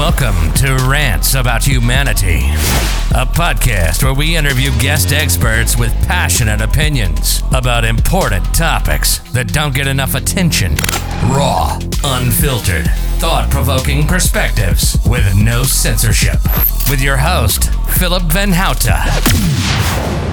Welcome to Rants About Humanity, a podcast where we interview guest experts with passionate opinions about important topics that don't get enough attention. Raw, unfiltered, thought provoking perspectives with no censorship. With your host, Philip Van Houten.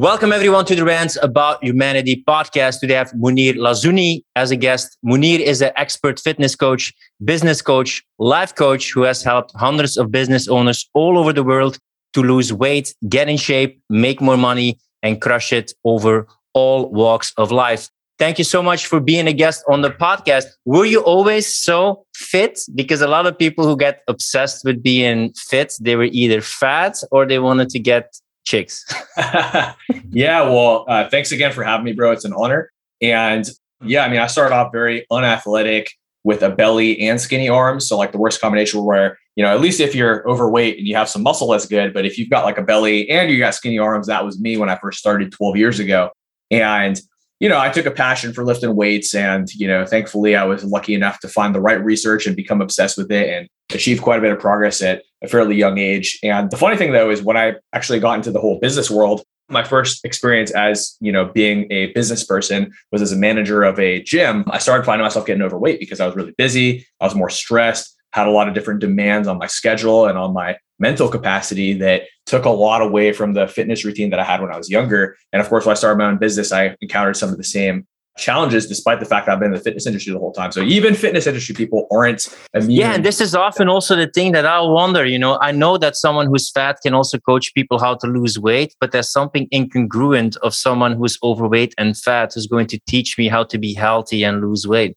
Welcome everyone to the Rants About Humanity podcast. Today I have Munir Lazuni as a guest. Munir is an expert fitness coach, business coach, life coach who has helped hundreds of business owners all over the world to lose weight, get in shape, make more money, and crush it over all walks of life. Thank you so much for being a guest on the podcast. Were you always so fit? Because a lot of people who get obsessed with being fit, they were either fat or they wanted to get chicks. yeah, well, uh, thanks again for having me, bro. It's an honor. And yeah, I mean, I started off very unathletic with a belly and skinny arms. So like the worst combination where, you know, at least if you're overweight and you have some muscle, that's good. But if you've got like a belly and you got skinny arms, that was me when I first started 12 years ago. And, you know, I took a passion for lifting weights and, you know, thankfully I was lucky enough to find the right research and become obsessed with it and achieve quite a bit of progress at a fairly young age. And the funny thing though is when I actually got into the whole business world, my first experience as you know being a business person was as a manager of a gym. I started finding myself getting overweight because i was really busy. I was more stressed had a lot of different demands on my schedule and on my mental capacity that took a lot away from the fitness routine that i had when i was younger. And of course when i started my own business i encountered some of the same challenges despite the fact that I've been in the fitness industry the whole time. So even fitness industry people aren't immune. Yeah, and this is often also the thing that I wonder, you know, I know that someone who's fat can also coach people how to lose weight, but there's something incongruent of someone who's overweight and fat who's going to teach me how to be healthy and lose weight.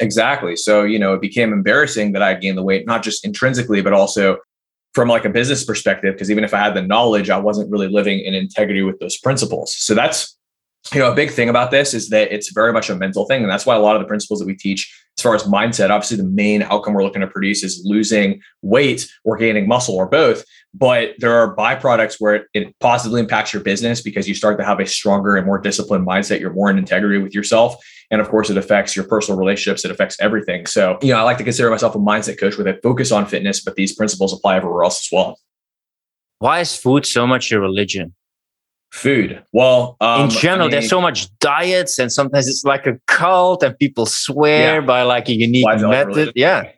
Exactly. So, you know, it became embarrassing that I gained the weight, not just intrinsically, but also from like a business perspective because even if i had the knowledge i wasn't really living in integrity with those principles so that's you know, a big thing about this is that it's very much a mental thing. And that's why a lot of the principles that we teach, as far as mindset, obviously the main outcome we're looking to produce is losing weight or gaining muscle or both. But there are byproducts where it, it positively impacts your business because you start to have a stronger and more disciplined mindset. You're more in integrity with yourself. And of course, it affects your personal relationships. It affects everything. So, you know, I like to consider myself a mindset coach with a focus on fitness, but these principles apply everywhere else as well. Why is food so much your religion? Food. Well um, in general I mean, there's so much diets and sometimes it's like a cult and people swear yeah. by like a unique method. yeah.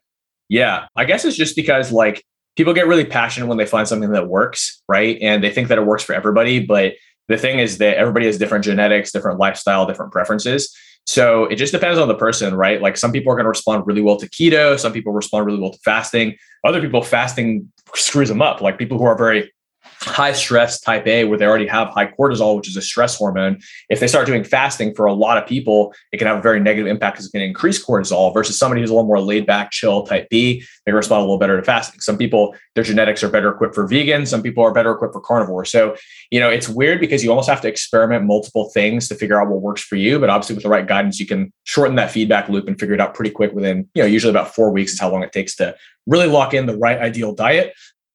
Yeah. I guess it's just because like people get really passionate when they find something that works right? And they think that it works for everybody but the thing is that everybody has different genetics different lifestyle different preferences. So it just depends on the person right? Like some people are going to respond really well to keto some people respond really well to fasting. Other people fasting screws them up. Like people who are very high stress type A, where they already have high cortisol, which is a stress hormone, if they start doing fasting for a lot of people, it can have a very negative impact because it can increase cortisol versus somebody who's a little more laid back, chill type B, they respond a little better to fasting. Some people, their genetics are better equipped for vegan. Some people are better equipped for carnivore. So, you know, it's weird because you almost have to experiment multiple things to figure out what works for you. But obviously with the right guidance, you can shorten that feedback loop and figure it out pretty quick within, you know, usually about four weeks is how long it takes to really lock in the right ideal diet.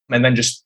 And then just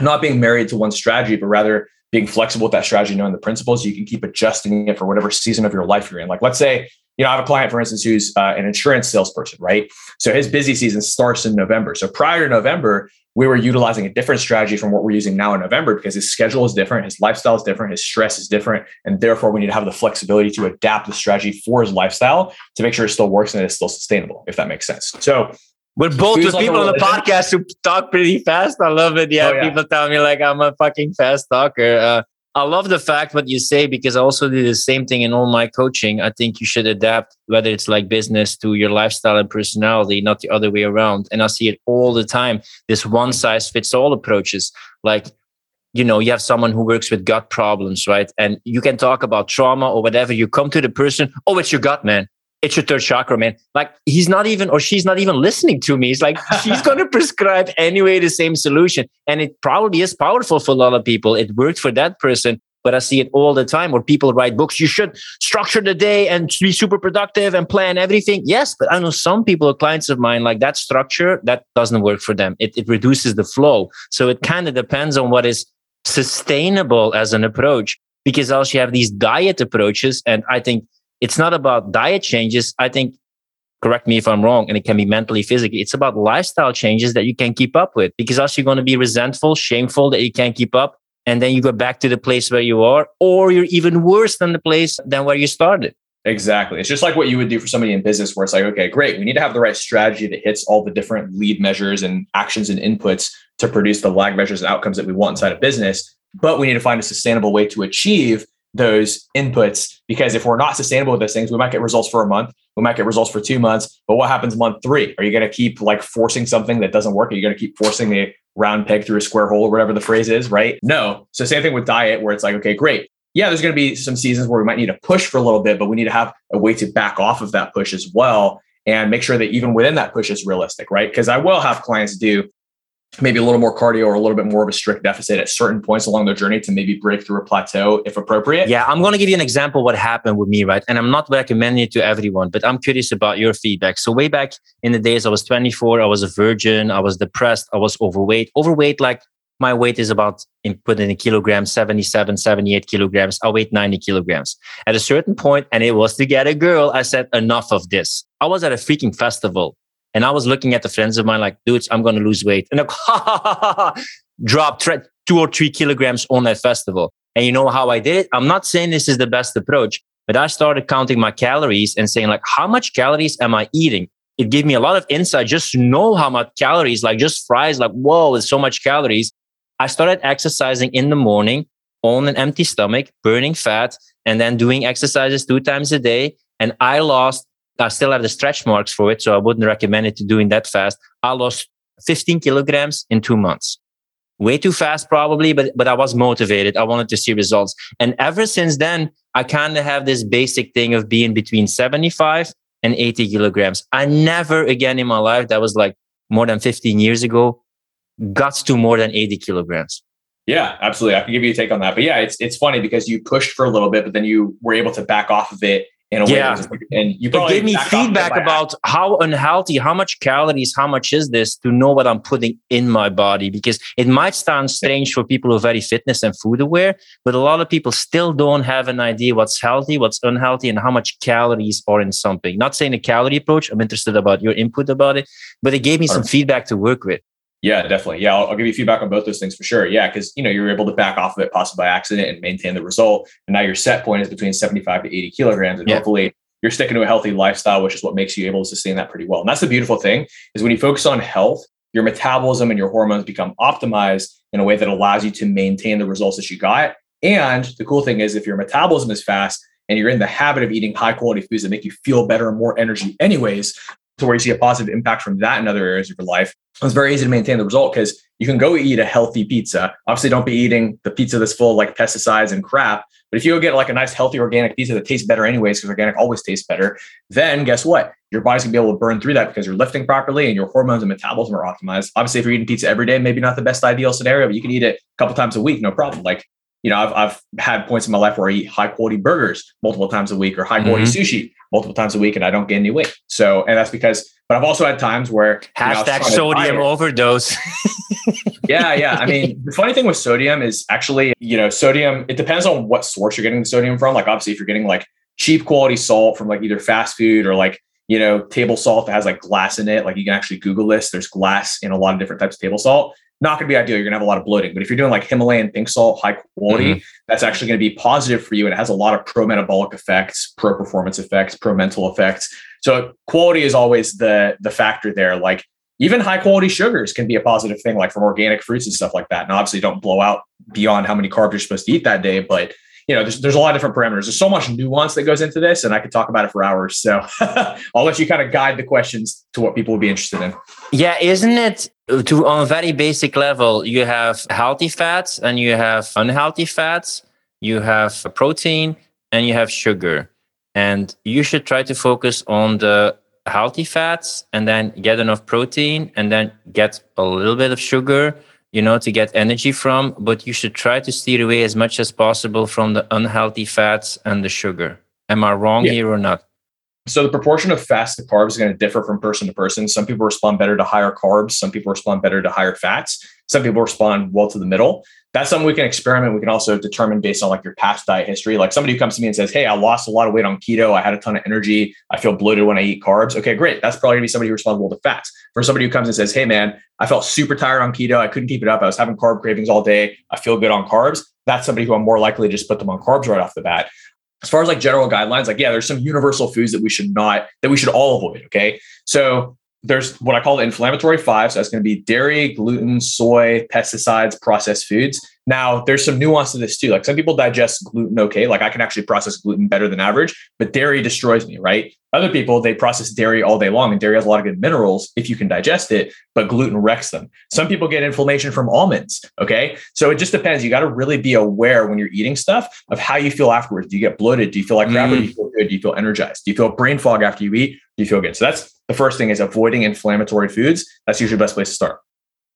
not being married to one strategy, but rather being flexible with that strategy, knowing the principles, you can keep adjusting it for whatever season of your life you're in. Like, let's say, you know, I have a client, for instance, who's uh, an insurance salesperson, right? So his busy season starts in November. So prior to November, we were utilizing a different strategy from what we're using now in November because his schedule is different, his lifestyle is different, his stress is different. And therefore, we need to have the flexibility to adapt the strategy for his lifestyle to make sure it still works and it's still sustainable, if that makes sense. So we're both with people on the podcast who talk pretty fast. I love it. Yeah, oh, yeah, people tell me like I'm a fucking fast talker. Uh, I love the fact what you say because I also do the same thing in all my coaching. I think you should adapt whether it's like business to your lifestyle and personality, not the other way around. And I see it all the time. This one size fits all approaches. Like you know you have someone who works with gut problems right and you can talk about trauma or whatever you come to the person oh it's your gut man it's your third chakra, man. Like he's not even, or she's not even listening to me. It's like she's going to prescribe anyway the same solution. And it probably is powerful for a lot of people. It worked for that person, but I see it all the time where people write books. You should structure the day and be super productive and plan everything. Yes, but I know some people, clients of mine, like that structure, that doesn't work for them. It, it reduces the flow. So it kind of depends on what is sustainable as an approach because also you have these diet approaches. And I think it's not about diet changes. I think correct me if I'm wrong, and it can be mentally, physically. It's about lifestyle changes that you can keep up with because else you're going to be resentful, shameful that you can't keep up. And then you go back to the place where you are, or you're even worse than the place than where you started. Exactly. It's just like what you would do for somebody in business where it's like, okay, great. We need to have the right strategy that hits all the different lead measures and actions and inputs to produce the lag measures and outcomes that we want inside a business. But we need to find a sustainable way to achieve those inputs because if we're not sustainable with those things, we might get results for a month, we might get results for two months. But what happens month three? Are you going to keep like forcing something that doesn't work? Are you going to keep forcing the round peg through a square hole or whatever the phrase is, right? No. So same thing with diet where it's like, okay, great. Yeah, there's going to be some seasons where we might need to push for a little bit, but we need to have a way to back off of that push as well and make sure that even within that push is realistic, right? Because I will have clients do maybe a little more cardio or a little bit more of a strict deficit at certain points along their journey to maybe break through a plateau if appropriate. Yeah, I'm going to give you an example what happened with me, right? And I'm not recommending it to everyone, but I'm curious about your feedback. So way back in the days I was 24, I was a virgin, I was depressed, I was overweight. Overweight like my weight is about in put in kilograms 77 78 kilograms i weighed 90 kilograms at a certain point and it was to get a girl i said enough of this i was at a freaking festival and I was looking at the friends of mine like, dudes, I'm going to lose weight. And I dropped two or three kilograms on that festival. And you know how I did it? I'm not saying this is the best approach, but I started counting my calories and saying like, how much calories am I eating? It gave me a lot of insight just to know how much calories, like just fries, like, whoa, it's so much calories. I started exercising in the morning on an empty stomach, burning fat, and then doing exercises two times a day. And I lost I still have the stretch marks for it, so I wouldn't recommend it to doing that fast. I lost 15 kilograms in two months. Way too fast, probably, but but I was motivated. I wanted to see results, and ever since then, I kind of have this basic thing of being between 75 and 80 kilograms. I never again in my life that was like more than 15 years ago got to more than 80 kilograms. Yeah, absolutely. I can give you a take on that. But yeah, it's it's funny because you pushed for a little bit, but then you were able to back off of it in a yeah. way. And you it gave me feedback about how unhealthy, how much calories, how much is this to know what I'm putting in my body. Because it might sound strange for people who are very fitness and food aware, but a lot of people still don't have an idea what's healthy, what's unhealthy, and how much calories are in something. Not saying a calorie approach. I'm interested about your input about it, but it gave me some feedback to work with. Yeah, definitely. Yeah, I'll, I'll, give you feedback on both those things for sure. Yeah, because you know you're able to back off of it possibly by accident and maintain the result. And now your set point is between 75 to 80 kilograms, and yeah. hopefully you're sticking to a healthy lifestyle, which is what makes you able to sustain that pretty well. And that's the beautiful thing is when you focus on health, your metabolism and your hormones become optimized in a way that allows you to maintain the results that you got. And the cool thing is if your metabolism is fast and you're in the habit of eating high quality foods that make you feel better and more energy anyways, to where you see a positive impact from that in other areas of your life, it's very easy to maintain the result because you can go eat a healthy pizza. Obviously, don't be eating the pizza that's full of like pesticides and crap. But if you go get like a nice, healthy, organic pizza that tastes better anyways, because organic always tastes better, then guess what? Your body's gonna be able to burn through that because you're lifting properly and your hormones and metabolism are optimized. Obviously, if you're eating pizza every day, maybe not the best ideal scenario, but you can eat it a couple times a week, no problem. Like you know, I've, I've had points in my life where I eat high quality burgers multiple times a week or high quality mm-hmm. sushi multiple times a week and I don't gain any weight. So, and that's because, but I've also had times where hashtag you know, sodium overdose. yeah. Yeah. I mean, the funny thing with sodium is actually, you know, sodium, it depends on what source you're getting the sodium from. Like, obviously, if you're getting like cheap quality salt from like either fast food or like, you know, table salt that has like glass in it, like you can actually Google this. There's glass in a lot of different types of table salt not going to be ideal. You're going to have a lot of bloating. But if you're doing like Himalayan pink salt, high quality, mm-hmm. that's actually going to be positive for you. And it has a lot of pro metabolic effects, pro performance effects, pro mental effects. So quality is always the the factor there. Like even high quality sugars can be a positive thing, like from organic fruits and stuff like that. And obviously, don't blow out beyond how many carbs you're supposed to eat that day, but you know, there's, there's a lot of different parameters. There's so much nuance that goes into this, and I could talk about it for hours. So I'll let you kind of guide the questions to what people would be interested in. Yeah, isn't it to on a very basic level? You have healthy fats and you have unhealthy fats. You have protein and you have sugar, and you should try to focus on the healthy fats and then get enough protein and then get a little bit of sugar you know, to get energy from, but you should try to steer away as much as possible from the unhealthy fats and the sugar. Am I wrong yeah. here or not? So the proportion of fats to carbs is going to differ from person to person. Some people respond better to higher carbs. Some people respond better to higher fats. Some people respond well to the middle. that's something we can experiment. We can also determine based on like your past diet history. Like somebody who comes to me and says, Hey, I lost a lot of weight on keto. I had a ton of energy. I feel bloated when I eat carbs. Okay, great. That's probably gonna be somebody who responds well to fats. For somebody who comes and says, Hey, man, I felt super tired on keto. I couldn't keep it up. I was having carb cravings all day. I feel good on carbs. That's somebody who I'm more likely to just put them on carbs right off the bat. As far as like general guidelines, like, yeah, there's some universal foods that we should not, that we should all avoid. Okay. So there's what I call the inflammatory five. So that's going to be dairy, gluten, soy, pesticides, processed foods. Now, there's some nuance to this too. Like some people digest gluten okay. Like I can actually process gluten better than average, but dairy destroys me, right? Other people, they process dairy all day long, and dairy has a lot of good minerals if you can digest it, but gluten wrecks them. Some people get inflammation from almonds. Okay. So it just depends. You got to really be aware when you're eating stuff of how you feel afterwards. Do you get bloated? Do you feel like crap? Mm. do you feel good? Do you feel energized? Do you feel brain fog after you eat? Do you feel good? So that's the first thing is avoiding inflammatory foods. That's usually the best place to start.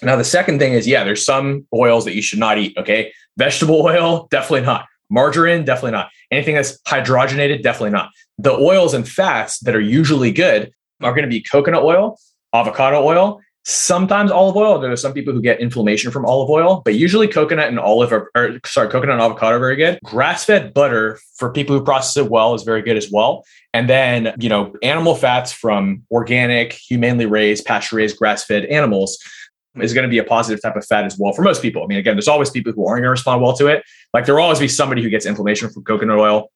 Now, the second thing is, yeah, there's some oils that you should not eat. Okay. Vegetable oil, definitely not. Margarine, definitely not. Anything that's hydrogenated, definitely not. The oils and fats that are usually good are going to be coconut oil, avocado oil, sometimes olive oil. There are some people who get inflammation from olive oil, but usually coconut and olive are, or sorry, coconut and avocado are very good. Grass fed butter for people who process it well is very good as well. And then, you know, animal fats from organic, humanely raised, pasture raised, grass fed animals is going to be a positive type of fat as well for most people. I mean, again, there's always people who aren't going to respond well to it. Like there will always be somebody who gets inflammation from coconut oil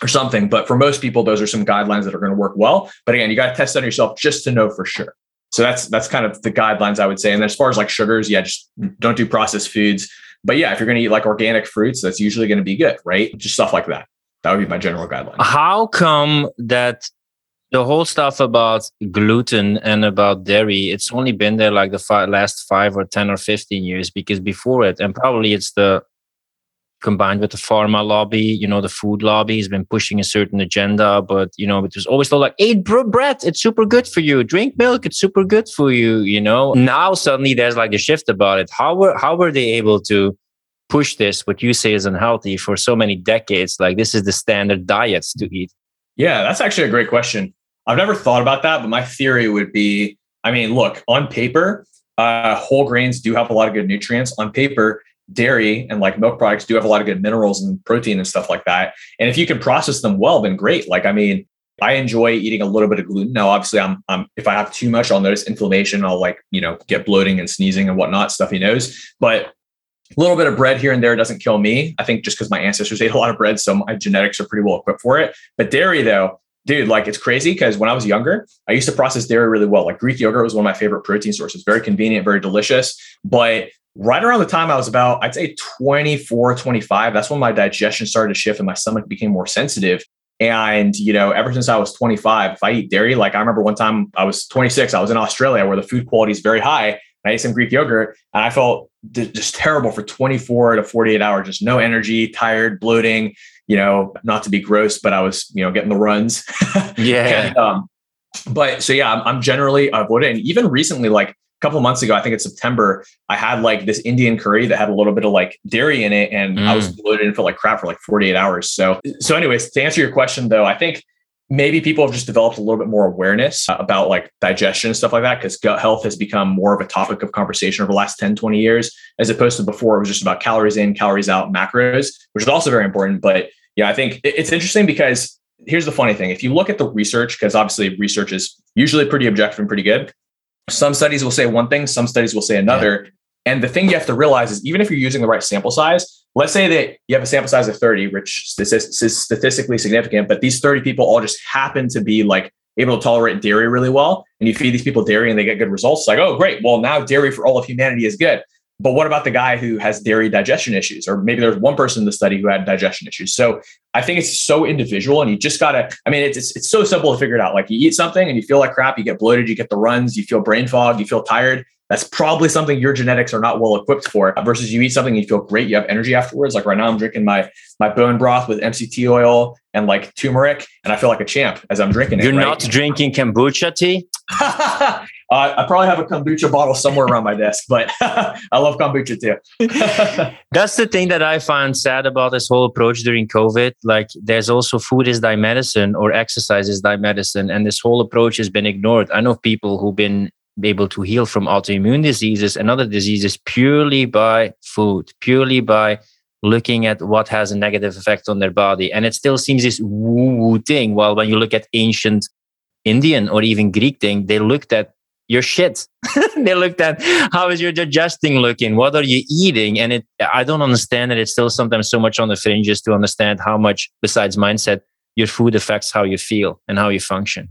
or something. But for most people, those are some guidelines that are going to work well. But again, you got to test on yourself just to know for sure. So that's that's kind of the guidelines I would say. And as far as like sugars, yeah, just don't do processed foods. But yeah, if you're going to eat like organic fruits, that's usually going to be good, right? Just stuff like that. That would be my general guideline. How come that the whole stuff about gluten and about dairy it's only been there like the last five or 10 or 15 years because before it and probably it's the combined with the pharma lobby you know the food lobby has been pushing a certain agenda but you know it was always like eat bread it's super good for you. Drink milk it's super good for you you know? Now suddenly there's like a shift about it. How were how were they able to push this what you say is unhealthy for so many decades? Like this is the standard diets to eat. Yeah that's actually a great question I've never thought about that, but my theory would be I mean, look, on paper, uh, whole grains do have a lot of good nutrients. On paper, dairy and like milk products do have a lot of good minerals and protein and stuff like that. And if you can process them well, then great. Like, I mean, I enjoy eating a little bit of gluten. Now, obviously, I'm, I'm if I have too much, I'll notice inflammation. I'll like, you know, get bloating and sneezing and whatnot, stuffy nose. But a little bit of bread here and there doesn't kill me. I think just because my ancestors ate a lot of bread, so my genetics are pretty well equipped for it. But dairy, though, dude, like it's crazy because when I was younger, I used to process dairy really well. Like Greek yogurt was one of my favorite protein sources, very convenient, very delicious. But right around the time I was about, I'd say 24, 25, that's when my digestion started to shift and my stomach became more sensitive. And, you know, ever since I was 25, if I eat dairy, like I remember one time I was 26, I was in Australia where the food quality is very high. and I ate some Greek yogurt and I felt just terrible for 24 to 48 hours, just no energy, tired, bloating, you know, not to be gross, but I was, you know, getting the runs. yeah. and, um, but so yeah, I'm, I'm generally avoiding. And even recently, like a couple months ago, I think it's September, I had like this Indian curry that had a little bit of like dairy in it, and mm. I was mm. bloated and felt like crap for like 48 hours. So, so anyways, to answer your question though, I think maybe people have just developed a little bit more awareness uh, about like digestion and stuff like that because gut health has become more of a topic of conversation over the last 10 20 years as opposed to before it was just about calories in calories out macros which is also very important. But yeah i think it's interesting because here's the funny thing. If you look at the research because obviously research is usually pretty objective and pretty good some studies will say one thing some studies will say another. Yeah. and the thing you have to realize is even if you're using the right sample size let's say that you have a sample size of 30, which is statistically significant, but these 30 people all just happen to be like able to tolerate dairy really well. And you feed these people dairy and they get good results. It's like, oh, great. Well, now dairy for all of humanity is good. But what about the guy who has dairy digestion issues? Or maybe there's one person in the study who had digestion issues. So I think it's so individual and you just gotta, I mean, it's, it's, it's so simple to figure it out. Like you eat something and you feel like crap, you get bloated, you get the runs, you feel brain fog, you feel tired that's probably something your genetics are not well equipped for versus you eat something and you feel great you have energy afterwards like right now i'm drinking my my bone broth with mct oil and like turmeric and i feel like a champ as i'm drinking it you're right? not drinking kombucha tea uh, I probably have a kombucha bottle somewhere around my desk, but I love kombucha too. That's the thing that I find sad about this whole approach during COVID. Like, there's also food is thy medicine or exercise is thy medicine, and this whole approach has been ignored. I know people who've been able to heal from autoimmune diseases and other diseases purely by food, purely by looking at what has a negative effect on their body. And it still seems this woo woo thing. While when you look at ancient Indian or even Greek thing, they looked at your shit. they looked at how is your digesting looking? What are you eating? And it, I don't understand that it's still sometimes so much on the fringes to understand how much, besides mindset, your food affects how you feel and how you function.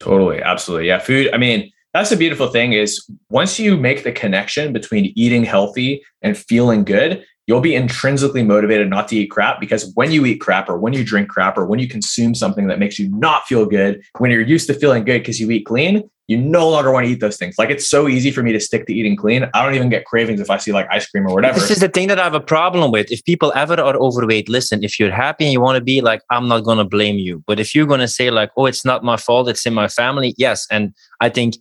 Totally. Absolutely. Yeah. Food. I mean, that's the beautiful thing is once you make the connection between eating healthy and feeling good, you'll be intrinsically motivated not to eat crap because when you eat crap or when you drink crap or when you consume something that makes you not feel good, when you're used to feeling good because you eat clean, you no longer want to eat those things. Like it's so easy for me to stick to eating clean. I don't even get cravings if I see like ice cream or whatever. This is the thing that I have a problem with. If people ever are overweight, listen, if you're happy and you want to be like, I'm not going to blame you. But if you're going to say like, oh, it's not my fault, it's in my family. Yes. And I think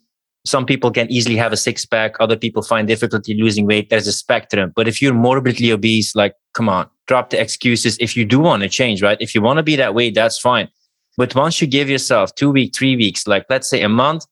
some people can easily have a six pack. Other people find difficulty losing weight. There's a spectrum. But if you're morbidly obese, like, come on, drop the excuses. If you do want to change, right? If you want to be that way, that's fine. But once you give yourself two weeks, three weeks, like let's say a month,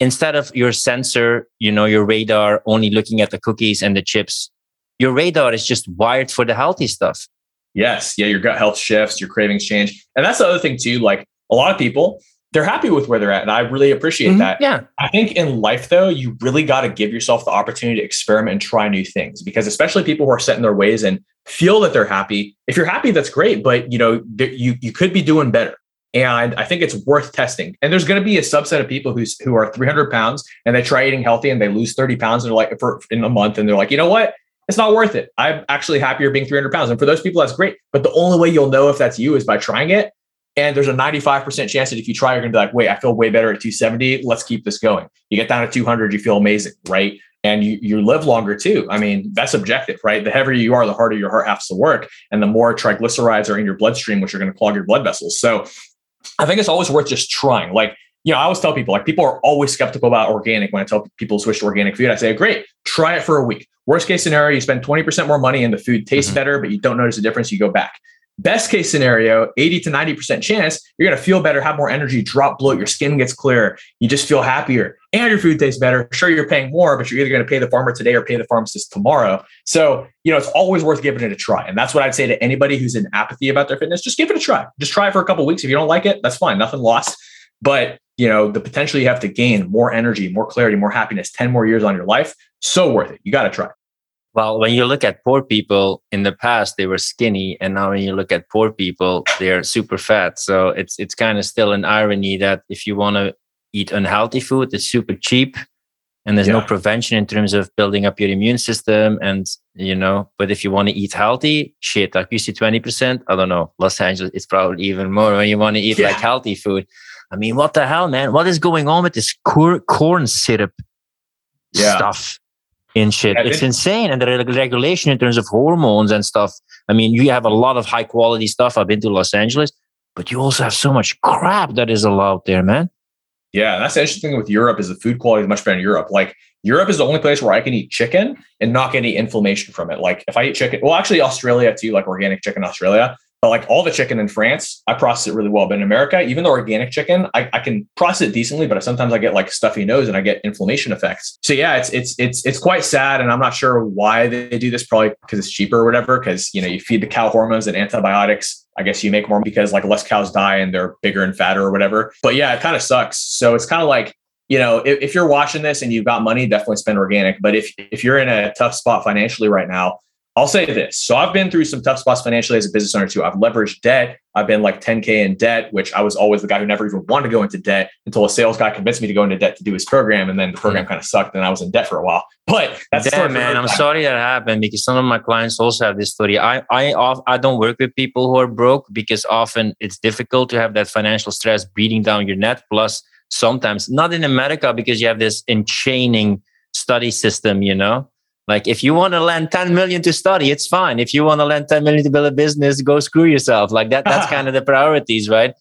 instead of your sensor, you know, your radar only looking at the cookies and the chips, your radar is just wired for the healthy stuff. Yes. Yeah. Your gut health shifts, your cravings change. And that's the other thing too. Like a lot of people, they're happy with where they're at. And I really appreciate mm-hmm. that. Yeah. I think in life, though, you really got to give yourself the opportunity to experiment and try new things because especially people who are set in their ways and feel that they're happy. If you're happy, that's great, but you know, you, you could be doing better. And I think it's worth testing. And there's going to be a subset of people who's who are 300 pounds and they try eating healthy and they lose 30 pounds and they're like for in a month and they're like, you know what? It's not worth it. I'm actually happier being 300 pounds. And for those people, that's great. But the only way you'll know if that's you is by trying it and there's a 95% chance that if you try, you're going to be like, wait, I feel way better at 270. Let's keep this going. You get down to 200, you feel amazing, right? And you, you live longer too. I mean, that's objective, right? The heavier you are, the harder your heart has to work. And the more triglycerides are in your bloodstream, which are going to clog your blood vessels. So I think it's always worth just trying. Like, you know, I always tell people, like, people are always skeptical about organic. When I tell people to switch to organic food, I say, great, try it for a week. Worst case scenario, you spend 20% more money and the food tastes mm-hmm. better, but you don't notice a difference. You go back. Best case scenario, 80 to 90% chance, you're going to feel better, have more energy, drop bloat, your skin gets clearer, you just feel happier, and your food tastes better. Sure, you're paying more, but you're either going to pay the farmer today or pay the pharmacist tomorrow. So, you know, it's always worth giving it a try. And that's what I'd say to anybody who's in apathy about their fitness. Just give it a try. Just try it for a couple weeks. If you don't like it, that's fine. Nothing lost. But, you know, the potential you have to gain more energy, more clarity, more happiness, 10 more years on your life, so worth it. You got to try. Well, when you look at poor people in the past, they were skinny, and now when you look at poor people, they're super fat. So it's it's kind of still an irony that if you want to eat unhealthy food, it's super cheap, and there's yeah. no prevention in terms of building up your immune system, and you know. But if you want to eat healthy, shit, like you see twenty percent. I don't know, Los Angeles, it's probably even more when you want to eat yeah. like healthy food. I mean, what the hell, man? What is going on with this corn, corn syrup yeah. stuff? In shit. it's insane. And the regulation in terms of hormones and stuff. I mean, you have a lot of high quality stuff. I've been to Los Angeles, but you also have so much crap that is allowed there, man. Yeah, that's the interesting thing with Europe is the food quality is much better in Europe. Like Europe is the only place where I can eat chicken and not get any inflammation from it. Like if I eat chicken, well, actually Australia too, like organic chicken Australia. But like all the chicken in France, I process it really well. But in America, even the organic chicken, I, I can process it decently, but sometimes I get like stuffy nose and I get inflammation effects. So yeah, it's it's it's it's quite sad. And I'm not sure why they do this, probably because it's cheaper or whatever. Cause you know, you feed the cow hormones and antibiotics. I guess you make more because like less cows die and they're bigger and fatter or whatever. But yeah, it kind of sucks. So it's kind of like you know, if, if, you're watching this and you've got money, definitely spend organic. But if if you're in a tough spot financially right now, I'll say this. So I've been through some tough spots financially as a business owner too. I've leveraged debt. I've been like 10K in debt, which I was always the guy who never even wanted to go into debt until a sales guy convinced me to go into debt to do his program. And then the program mm. kind of sucked and I was in debt for a while. But that's yeah, man. I'm sorry that happened because some of my clients also have this story. I I I don't work with people who are broke because often it's difficult to have that financial stress beating down your net. Plus, sometimes not in America because you have this enchaining study system, you know like if you want to lend 10 million to study, it's fine. If you want to lend 10 million to build a business, go screw yourself. Like that, that's kind of the priorities, right?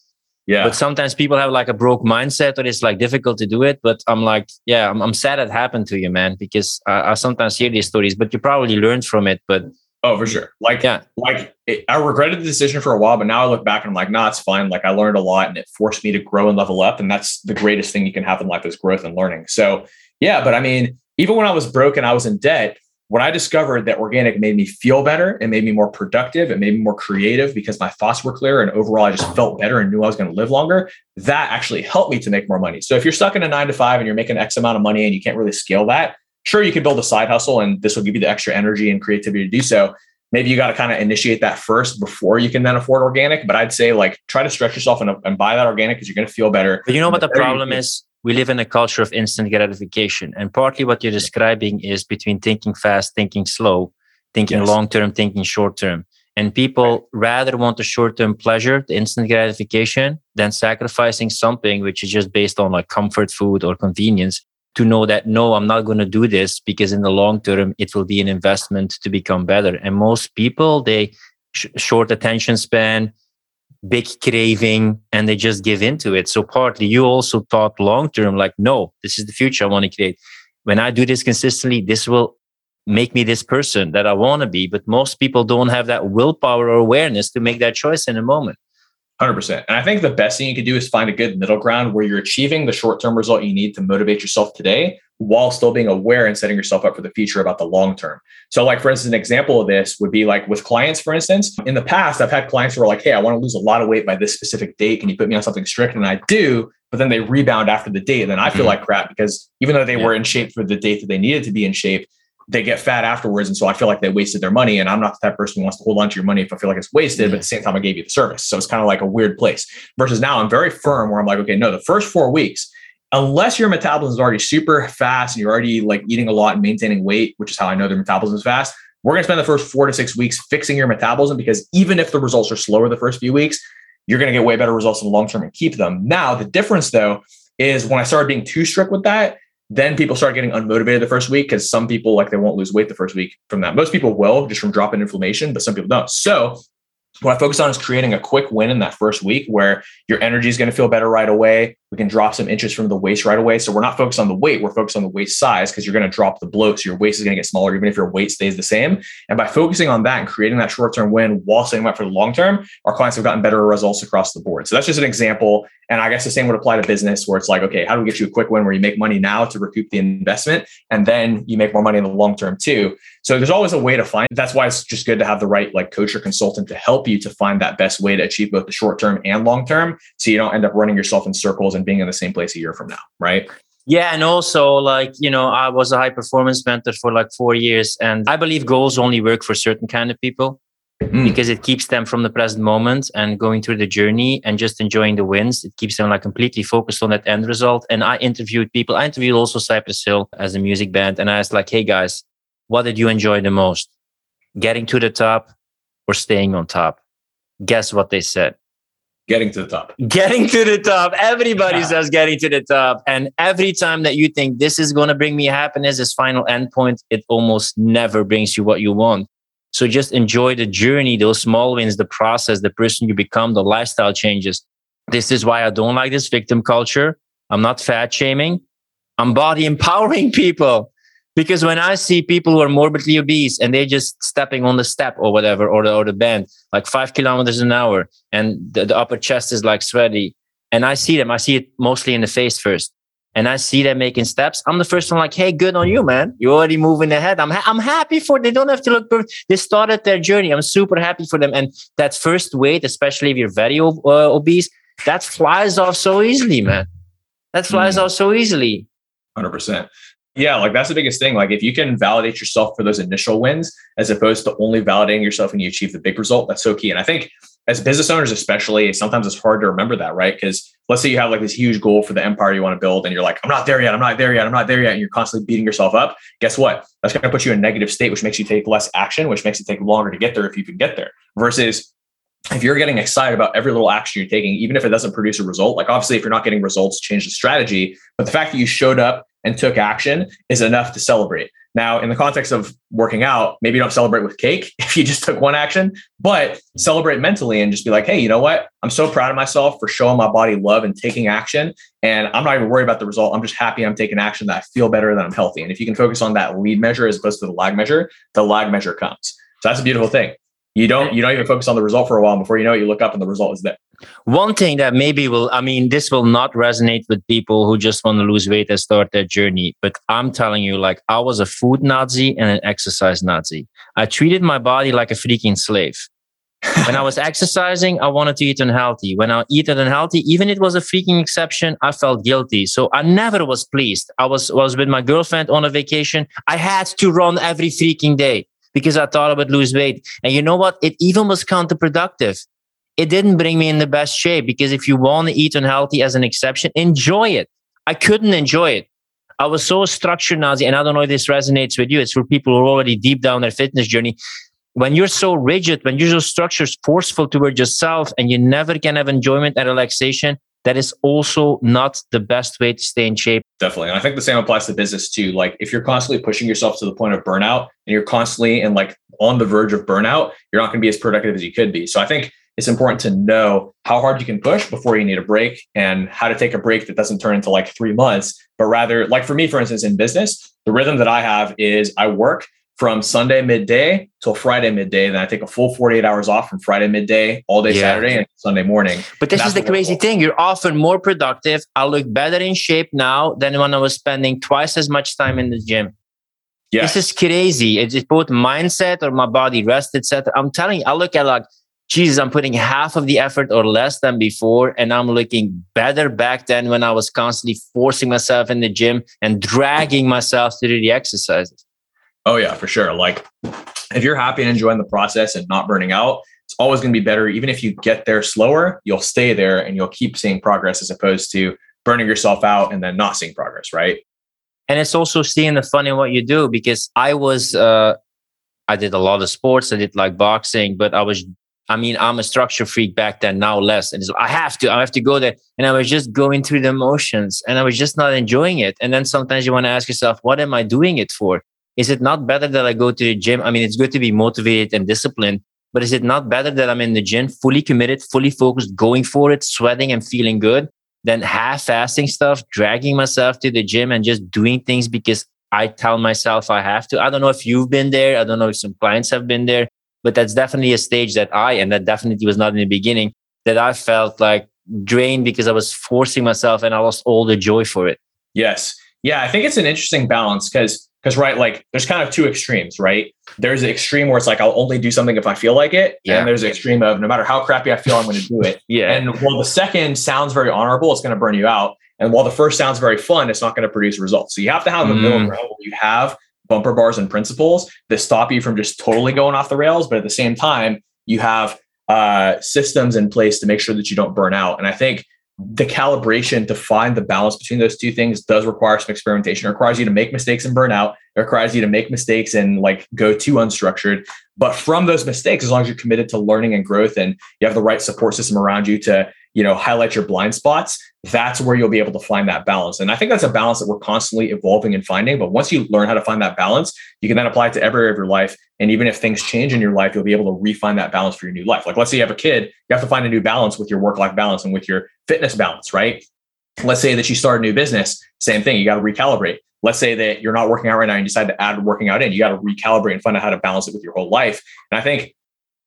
Yeah. But sometimes people have like a broke mindset or it's like difficult to do it. But I'm like, yeah, I'm, I'm sad it happened to you, man, because I, I sometimes hear these stories, but you probably learned from it. But Oh, for sure. Like, yeah, like it, I regretted the decision for a while, but now I look back and I'm like, nah, it's fine. Like I learned a lot and it forced me to grow and level up. And that's the greatest thing you can have in life is growth and learning. So yeah, but I mean, even when I was broke and I was in debt, when I discovered that organic made me feel better, it made me more productive, it made me more creative because my thoughts were clear and overall I just felt better and knew I was going to live longer. That actually helped me to make more money. So if you're stuck in a nine to five and you're making X amount of money and you can't really scale that, sure, you can build a side hustle and this will give you the extra energy and creativity to do so. Maybe you got to kind of initiate that first before you can then afford organic. But I'd say like try to stretch yourself and, and buy that organic because you're going to feel better. But you know what the problem is? We live in a culture of instant gratification. And partly what you're describing is between thinking fast, thinking slow, thinking yes. long term, thinking short term. And people rather want the short term pleasure, the instant gratification, than sacrificing something which is just based on like comfort food or convenience to know that no, I'm not going to do this because in the long term, it will be an investment to become better. And most people, they sh- short attention span, big craving and they just give into it. So partly you also thought long term, like, no, this is the future I want to create. When I do this consistently, this will make me this person that I want to be. But most people don't have that willpower or awareness to make that choice in a moment. 100%. And I think the best thing you can do is find a good middle ground where you're achieving the short term result you need to motivate yourself today while still being aware and setting yourself up for the future about the long term. So, like, for instance, an example of this would be like with clients, for instance. In the past, I've had clients who are like, Hey, I want to lose a lot of weight by this specific date. Can you put me on something strict? And I do, but then they rebound after the date. And then I feel mm-hmm. like crap because even though they yeah. were in shape for the date that they needed to be in shape, they get fat afterwards. And so I feel like they wasted their money. And I'm not the type of person who wants to hold on to your money if I feel like it's wasted, but at the same time, I gave you the service. So it's kind of like a weird place. Versus now I'm very firm where I'm like, okay, no, the first four weeks, unless your metabolism is already super fast and you're already like eating a lot and maintaining weight, which is how I know their metabolism is fast, we're going to spend the first four to six weeks fixing your metabolism because even if the results are slower the first few weeks, you're going to get way better results in the long term and keep them. Now, the difference though is when I started being too strict with that, then people start getting unmotivated the first week because some people like they won't lose weight the first week from that. Most people will just from dropping inflammation, but some people don't. So what I focus on is creating a quick win in that first week where your energy is going to feel better right away. We can drop some inches from the waist right away. So we're not focused on the weight, we're focused on the waist size because you're going to drop the bloat. So your waist is going to get smaller, even if your weight stays the same. And by focusing on that and creating that short term win while setting up for the long term, our clients have gotten better results across the board. So that's just an example. And I guess the same would apply to business where it's like, okay, how do we get you a quick win where you make money now to recoup the investment and then you make more money in the long term too? So there's always a way to find. That's why it's just good to have the right like coach or consultant to help you to find that best way to achieve both the short term and long term, so you don't end up running yourself in circles and being in the same place a year from now, right? Yeah, and also like you know, I was a high performance mentor for like four years, and I believe goals only work for certain kind of people. Mm. because it keeps them from the present moment and going through the journey and just enjoying the wins. It keeps them like completely focused on that end result. And I interviewed people. I interviewed also Cypress Hill as a music band, and I was like, "Hey guys, what did you enjoy the most? Getting to the top or staying on top? Guess what they said? Getting to the top. Getting to the top. Everybody yeah. says getting to the top. And every time that you think this is going to bring me happiness, this final endpoint, it almost never brings you what you want. So just enjoy the journey, those small wins, the process, the person you become, the lifestyle changes. This is why I don't like this victim culture. I'm not fat shaming. I'm body empowering people. Because when I see people who are morbidly obese and they're just stepping on the step or whatever, or the, or the band, like five kilometers an hour, and the, the upper chest is like sweaty, and I see them, I see it mostly in the face first. And I see them making steps. I'm the first one, like, hey, good on you, man. You're already moving ahead. I'm, ha- I'm happy for. They don't have to look perfect. They started their journey. I'm super happy for them. And that first weight, especially if you're very uh, obese, that flies off so easily, man. That flies mm. off so easily. Hundred percent. Yeah, like that's the biggest thing. Like if you can validate yourself for those initial wins as opposed to only validating yourself when you achieve the big result, that's so key. And I think as business owners, especially, sometimes it's hard to remember that, right? Because let's say you have like this huge goal for the empire you want to build, and you're like, I'm not there yet, I'm not there yet, I'm not there yet, and you're constantly beating yourself up. Guess what? That's going to put you in a negative state, which makes you take less action, which makes it take longer to get there if you can get there. Versus if you're getting excited about every little action you're taking, even if it doesn't produce a result, like obviously if you're not getting results, change the strategy. But the fact that you showed up and took action is enough to celebrate. Now, in the context of working out, maybe you don't celebrate with cake if you just took one action, but celebrate mentally and just be like, hey, you know what? I'm so proud of myself for showing my body love and taking action. And I'm not even worried about the result. I'm just happy I'm taking action that I feel better, that I'm healthy. And if you can focus on that lead measure as opposed to the lag measure, the lag measure comes. So that's a beautiful thing. You don't you don't even focus on the result for a while. Before you know it, you look up and the result is there. One thing that maybe will, I mean, this will not resonate with people who just want to lose weight and start their journey. But I'm telling you, like, I was a food Nazi and an exercise Nazi. I treated my body like a freaking slave. when I was exercising, I wanted to eat unhealthy. When I eat unhealthy, even it was a freaking exception, I felt guilty. So I never was pleased. I was was with my girlfriend on a vacation. I had to run every freaking day because I thought I would lose weight. And you know what? It even was counterproductive. It didn't bring me in the best shape because if you want to eat unhealthy as an exception, enjoy it. I couldn't enjoy it. I was so structured Nazi, and I don't know if this resonates with you. It's for people who are already deep down their fitness journey. When you're so rigid, when you're so structured, forceful toward yourself, and you never can have enjoyment and relaxation, that is also not the best way to stay in shape. Definitely. And I think the same applies to business too. Like if you're constantly pushing yourself to the point of burnout and you're constantly and like on the verge of burnout, you're not going to be as productive as you could be. So I think it's important to know how hard you can push before you need a break and how to take a break that doesn't turn into like three months, but rather, like for me, for instance, in business, the rhythm that I have is I work from Sunday midday till Friday midday. Then I take a full 48 hours off from Friday midday all day yeah. Saturday and Sunday morning. But this is the crazy thing. You're often more productive. I look better in shape now than when I was spending twice as much time in the gym. Yes. This is crazy. It's both mindset or my body rest, etc. I'm telling you, I look at like, Jesus, I'm putting half of the effort or less than before, and I'm looking better back then when I was constantly forcing myself in the gym and dragging myself to do the exercises. Oh yeah, for sure. Like if you're happy and enjoying the process and not burning out, it's always going to be better. Even if you get there slower, you'll stay there and you'll keep seeing progress as opposed to burning yourself out and then not seeing progress, right? And it's also seeing the fun in what you do because I was, uh, I did a lot of sports. I did like boxing, but I was, I mean, I'm a structure freak back then, now less. And I have to, I have to go there. And I was just going through the motions and I was just not enjoying it. And then sometimes you want to ask yourself, what am I doing it for? is it not better that I go to the gym? I mean, it's good to be motivated and disciplined, but is it not better that I'm in the gym, fully committed, fully focused, going for it, sweating and feeling good, than half fasting stuff, dragging myself to the gym and just doing things because I tell myself I have to? I don't know if you've been there. I don't know if some clients have been there, but that's definitely a stage that I, and that definitely was not in the beginning, that I felt like drained because I was forcing myself and I lost all the joy for it. Yes. Yeah. I think it's an interesting balance because because right like there's kind of two extremes right there's an extreme where it's like i'll only do something if i feel like it yeah. and there's an extreme of no matter how crappy i feel i'm going to do it yeah and while the second sounds very honorable it's going to burn you out and while the first sounds very fun it's not going to produce results so you have to have a mm. middle ground where you have bumper bars and principles that stop you from just totally going off the rails but at the same time you have uh, systems in place to make sure that you don't burn out and i think the calibration to find the balance between those two things does require some experimentation. It requires you to make mistakes and burn out. It requires you to make mistakes and like go too unstructured. But from those mistakes, as long as you're committed to learning and growth and you have the right support system around you to you know highlight your blind spots that's where you'll be able to find that balance. And i think that's a balance that we're constantly evolving and finding but once you learn how to find that balance you can then apply it to every area of your life. And even if things change in your life you'll be able to refine that balance for your new life. Like let's say you have a kid you have to find a new balance with your work life balance and with your fitness balance right? Let's say that you start a new business same thing you got to recalibrate. Let's say that you're not working out right now and you decide to add working out in you got to recalibrate and find out how to balance it with your whole life. And i think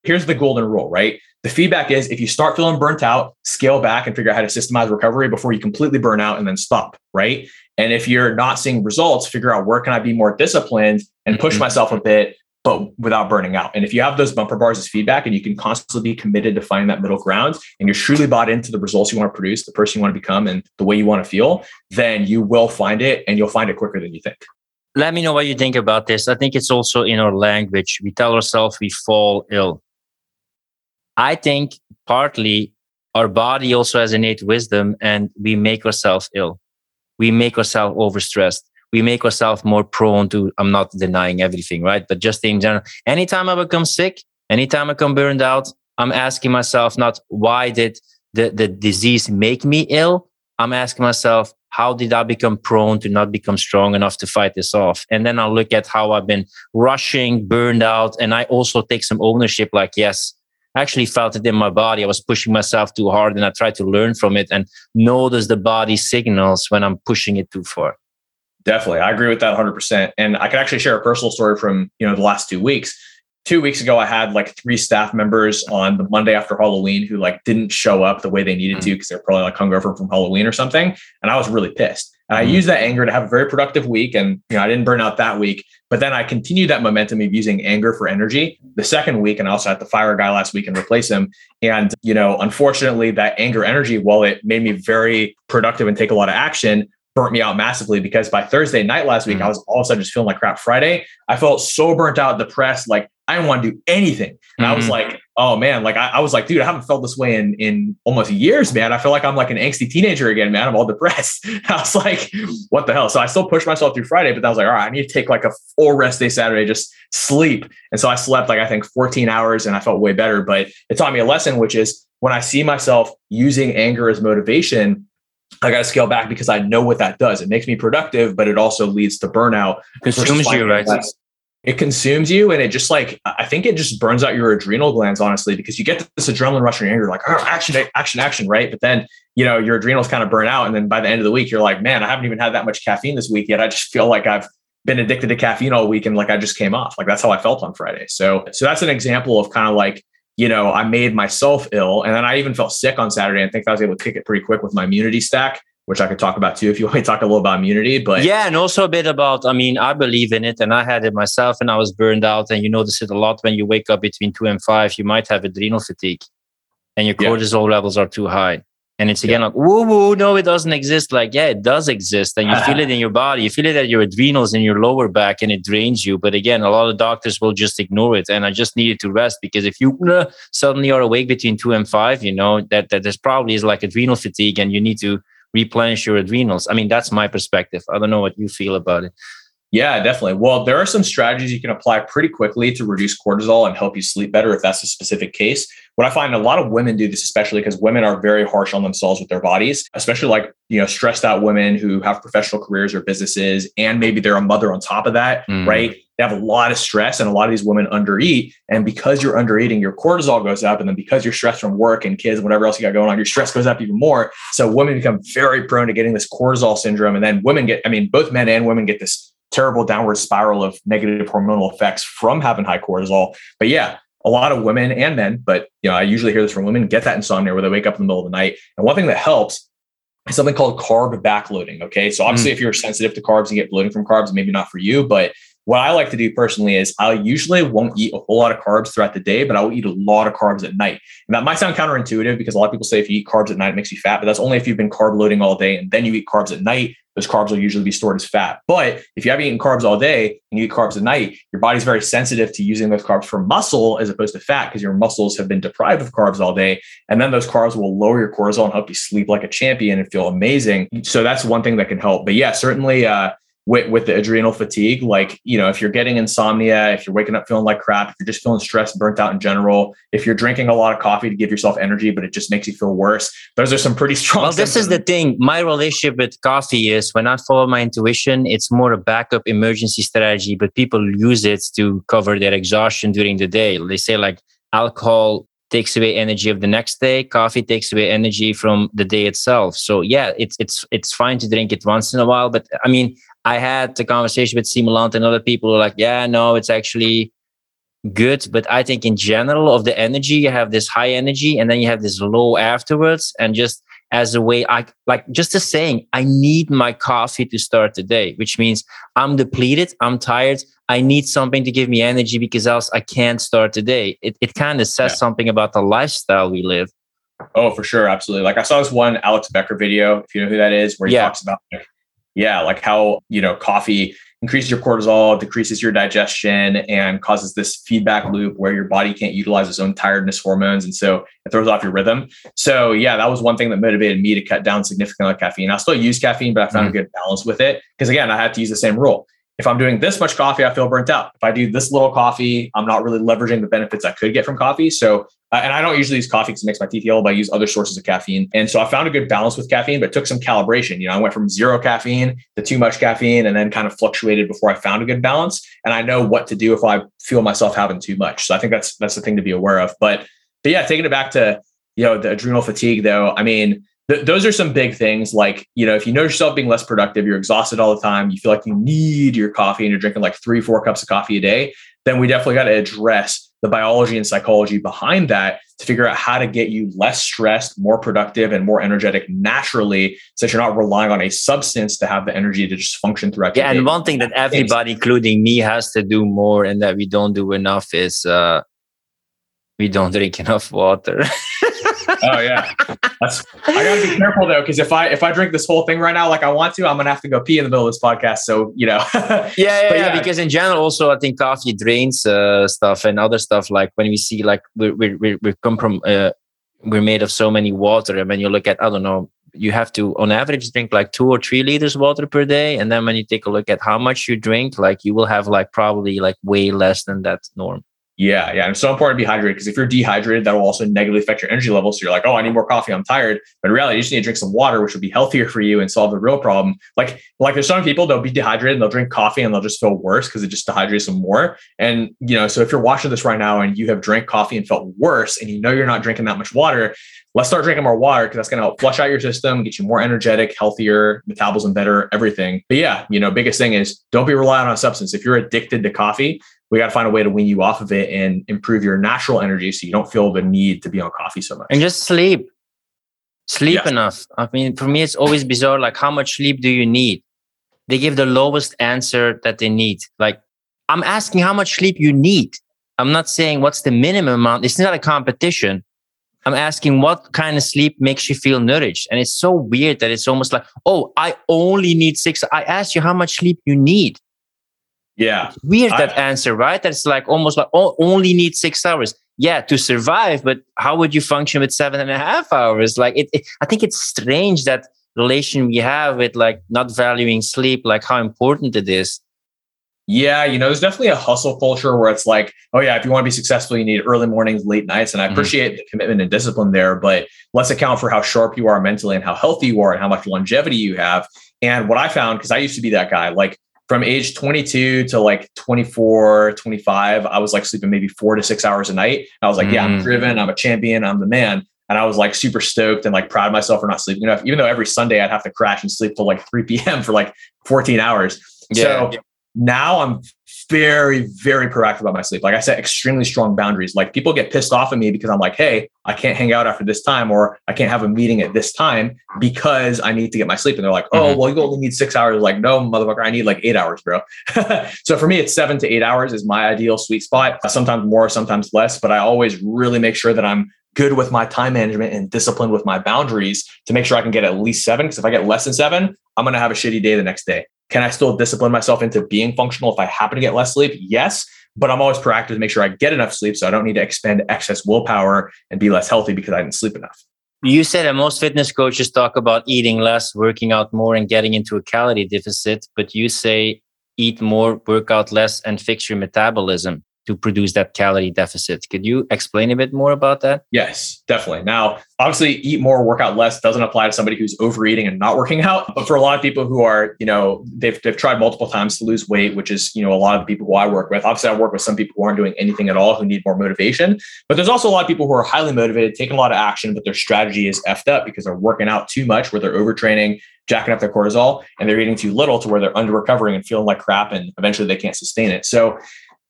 here's the golden rule right the feedback is if you start feeling burnt out, scale back and figure out how to systemize recovery before you completely burn out and then stop, right? And if you're not seeing results, figure out where can I be more disciplined and push mm-hmm. myself a bit, but without burning out. And if you have those bumper bars as feedback and you can constantly be committed to finding that middle ground and you're truly bought into the results you want to produce, the person you want to become, and the way you want to feel, then you will find it and you'll find it quicker than you think. Let me know what you think about this. I think it's also in our language. We tell ourselves we fall ill I think partly our body also has innate wisdom and we make ourselves ill. We make ourselves overstressed. We make ourselves more prone to, I'm not denying everything, right? But just in general, anytime I become sick, anytime I become burned out, I'm asking myself not why did the, the disease make me ill? I'm asking myself, how did I become prone to not become strong enough to fight this off? And then I'll look at how I've been rushing, burned out. And I also take some ownership like, yes, I actually felt it in my body. I was pushing myself too hard and I tried to learn from it and notice the body signals when I'm pushing it too far. Definitely. I agree with that 100%. And I can actually share a personal story from, you know, the last two weeks. two weeks ago, I had like three staff members on the Monday after Halloween who like didn't show up the way they needed to because they're probably like hungover from Halloween or something. And I was really pissed. And I mm-hmm. used that anger to have a very productive week. And you know, I didn't burn out that week. But then I continued that momentum of using anger for energy the second week. And I also had to fire a guy last week and replace him. And, you know, unfortunately, that anger energy, while it made me very productive and take a lot of action, burnt me out massively because by Thursday night last week, mm-hmm. I was all of a sudden just feeling like crap. Friday, I felt so burnt out, depressed, like I didn't want to do anything. And mm-hmm. I was mm-hmm. like, oh man, like I, I, was like, dude, I haven't felt this way in in almost years, man. I feel like I'm like an angsty teenager again, man. I'm all depressed. I was like, what the hell? So I still pushed myself through Friday, but I was like, all right, I need to take like a full rest day Saturday, just sleep. And so I slept like I think 14 hours and I felt way better. But it taught me a lesson, which is when I see myself using anger as motivation, I got to scale back because I know what that does. It makes me productive, but it also leads to burnout. Consumes you, right? It consumes you, and it just like I think it just burns out your adrenal glands, honestly, because you get this adrenaline rush and you're like, oh, action, action, action, right? But then you know your adrenals kind of burn out, and then by the end of the week, you're like, man, I haven't even had that much caffeine this week yet. I just feel like I've been addicted to caffeine all week, and like I just came off. Like that's how I felt on Friday. So, so that's an example of kind of like you know, I made myself ill. And then I even felt sick on Saturday. I think I was able to kick it pretty quick with my immunity stack which I could talk about too if you want to talk a little about immunity. But yeah, and also a bit about, I mean, I believe in it and I had it myself and I was burned out. And you notice it a lot when you wake up between two and five, you might have adrenal fatigue and your cortisol yeah. levels are too high. And it's again yeah. like, woo woo, no, it doesn't exist. Like, yeah, it does exist. And you feel it in your body. You feel it at your adrenals in your lower back and it drains you. But again, a lot of doctors will just ignore it. And I just needed to rest because if you uh, suddenly are awake between two and five, you know, that, that there's probably is like adrenal fatigue and you need to replenish your adrenals. I mean, that's my perspective. I don't know what you feel about it. Yeah, definitely. Well, there are some strategies you can apply pretty quickly to reduce cortisol and help you sleep better if that's a specific case. What I find a lot of women do this, especially because women are very harsh on themselves with their bodies, especially like, you know, stressed out women who have professional careers or businesses, and maybe they're a mother on top of that, mm. right? They have a lot of stress, and a lot of these women undereat. And because you're undereating, your cortisol goes up. And then because you're stressed from work and kids and whatever else you got going on, your stress goes up even more. So women become very prone to getting this cortisol syndrome. And then women get, I mean, both men and women get this terrible downward spiral of negative hormonal effects from having high cortisol. But yeah, a lot of women and men, but you know, I usually hear this from women get that insomnia where they wake up in the middle of the night. And one thing that helps is something called carb backloading. Okay. So obviously, mm. if you're sensitive to carbs and get bloating from carbs, maybe not for you, but what I like to do personally is I usually won't eat a whole lot of carbs throughout the day, but I will eat a lot of carbs at night. And that might sound counterintuitive because a lot of people say if you eat carbs at night, it makes you fat, but that's only if you've been carb loading all day and then you eat carbs at night. Those carbs will usually be stored as fat. But if you haven't eaten carbs all day and you eat carbs at night, your body's very sensitive to using those carbs for muscle as opposed to fat because your muscles have been deprived of carbs all day. And then those carbs will lower your cortisol and help you sleep like a champion and feel amazing. So that's one thing that can help. But yeah, certainly uh, with, with the adrenal fatigue. Like, you know, if you're getting insomnia, if you're waking up feeling like crap, if you're just feeling stressed, burnt out in general, if you're drinking a lot of coffee to give yourself energy, but it just makes you feel worse, those are some pretty strong. Well, this is the thing. My relationship with coffee is when I follow my intuition, it's more a backup emergency strategy, but people use it to cover their exhaustion during the day. They say like alcohol takes away energy of the next day coffee takes away energy from the day itself so yeah it's it's it's fine to drink it once in a while but i mean I had the conversation with Simulant and other people who are like, yeah, no, it's actually good. But I think in general of the energy, you have this high energy and then you have this low afterwards. And just as a way, I like just a saying, I need my coffee to start the day, which means I'm depleted, I'm tired. I need something to give me energy because else I can't start the day. It, it kind of says yeah. something about the lifestyle we live. Oh, for sure. Absolutely. Like I saw this one Alex Becker video, if you know who that is, where he yeah. talks about like, yeah, like how, you know, coffee increases your cortisol, decreases your digestion, and causes this feedback loop where your body can't utilize its own tiredness hormones. And so it throws off your rhythm. So, yeah, that was one thing that motivated me to cut down significantly on caffeine. I still use caffeine, but I found mm-hmm. a good balance with it. Because again, I had to use the same rule if I'm doing this much coffee, I feel burnt out. If I do this little coffee, I'm not really leveraging the benefits I could get from coffee. So, uh, and I don't usually use coffee because it makes my teeth yellow, but I use other sources of caffeine. And so I found a good balance with caffeine, but took some calibration. You know, I went from zero caffeine to too much caffeine and then kind of fluctuated before I found a good balance. And I know what to do if I feel myself having too much. So I think that's that's the thing to be aware of. But but yeah, taking it back to you know the adrenal fatigue though. I mean, th- those are some big things. Like, you know, if you know yourself being less productive, you're exhausted all the time, you feel like you need your coffee and you're drinking like three, four cups of coffee a day, then we definitely got to address the biology and psychology behind that to figure out how to get you less stressed, more productive, and more energetic naturally, so that you're not relying on a substance to have the energy to just function throughout. The day. Yeah, and one thing that everybody, including me, has to do more, and that we don't do enough is uh, we don't drink enough water. Oh yeah, that's. I gotta be careful though, because if I if I drink this whole thing right now like I want to, I'm gonna have to go pee in the middle of this podcast. So you know. yeah, yeah, yeah, Because in general, also I think coffee drains uh, stuff and other stuff. Like when we see like we we we we come from uh, we're made of so many water, and when you look at I don't know. You have to, on average, drink like two or three liters of water per day, and then when you take a look at how much you drink, like you will have like probably like way less than that norm. Yeah, yeah. And it's so important to be hydrated because if you're dehydrated, that will also negatively affect your energy levels. So you're like, oh, I need more coffee. I'm tired. But in reality, you just need to drink some water, which will be healthier for you and solve the real problem. Like, like there's some people they'll be dehydrated and they'll drink coffee and they'll just feel worse because it just dehydrates them more. And you know, so if you're watching this right now and you have drank coffee and felt worse, and you know you're not drinking that much water, let's start drinking more water because that's going to help flush out your system, get you more energetic, healthier, metabolism better, everything. But yeah, you know, biggest thing is don't be reliant on a substance. If you're addicted to coffee, we got to find a way to wean you off of it and improve your natural energy so you don't feel the need to be on coffee so much. And just sleep. Sleep enough. I mean, for me, it's always bizarre. Like, how much sleep do you need? They give the lowest answer that they need. Like, I'm asking how much sleep you need. I'm not saying what's the minimum amount. It's not a competition. I'm asking what kind of sleep makes you feel nourished. And it's so weird that it's almost like, oh, I only need six. I asked you how much sleep you need. Yeah. Weird that answer, right? That's like almost like oh, only need six hours. Yeah, to survive, but how would you function with seven and a half hours? Like it, it I think it's strange that relation we have with like not valuing sleep, like how important it is. Yeah, you know, there's definitely a hustle culture where it's like, oh yeah, if you want to be successful, you need early mornings, late nights. And I mm-hmm. appreciate the commitment and discipline there, but let's account for how sharp you are mentally and how healthy you are and how much longevity you have. And what I found, because I used to be that guy, like from age 22 to like 24, 25, I was like sleeping maybe four to six hours a night. I was like, mm. yeah, I'm mm. driven. I'm a champion. I'm the man. And I was like super stoked and like proud of myself for not sleeping enough, even though every Sunday I'd have to crash and sleep till like 3 p.m. for like 14 hours. Yeah. So now I'm very, very proactive about my sleep. Like I set extremely strong boundaries. Like people get pissed off at me because I'm like, hey, I can't hang out after this time or I can't have a meeting at this time because I need to get my sleep. And they're like, oh, mm-hmm. well, you only need six hours. Like, no, motherfucker, I need like eight hours, bro. so for me, it's seven to eight hours is my ideal sweet spot. Sometimes more, sometimes less, but I always really make sure that I'm good with my time management and disciplined with my boundaries to make sure I can get at least seven. Because if I get less than seven, I'm going to have a shitty day the next day. Can I still discipline myself into being functional if I happen to get less sleep? Yes. But I'm always proactive to make sure I get enough sleep so I don't need to expend excess willpower and be less healthy because I didn't sleep enough. You said that most fitness coaches talk about eating less, working out more, and getting into a calorie deficit, but you say eat more, work out less, and fix your metabolism to produce that calorie deficit. Could you explain a bit more about that? Yes, definitely. Now, obviously, eat more, work out less doesn't apply to somebody who's overeating and not working out. But for a lot of people who are, you know, they've, they've tried multiple times to lose weight, which is, you know, a lot of the people who I work with. Obviously, I work with some people who aren't doing anything at all who need more motivation. But there's also a lot of people who are highly motivated, taking a lot of action, but their strategy is effed up because they're working out too much, where they're overtraining, jacking up their cortisol, and they're eating too little to where they're under recovering and feeling like crap. And eventually they can't sustain it. So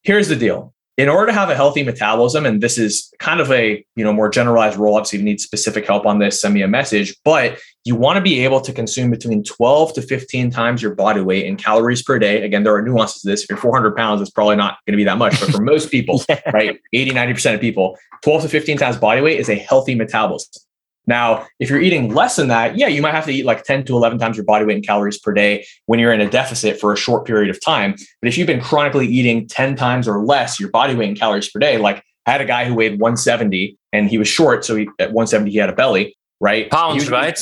here's the deal in order to have a healthy metabolism, and this is kind of a you know more generalized roll up, so if you need specific help on this, send me a message. But you want to be able to consume between 12 to 15 times your body weight in calories per day. Again, there are nuances to this. If you're 400 pounds, it's probably not going to be that much. But for most people, yeah. right, 80, 90% of people, 12 to 15 times body weight is a healthy metabolism. Now, if you're eating less than that, yeah, you might have to eat like 10 to 11 times your body weight in calories per day when you're in a deficit for a short period of time. But if you've been chronically eating 10 times or less your body weight in calories per day, like I had a guy who weighed 170 and he was short. So he, at 170, he had a belly, right? Pounds, was, right?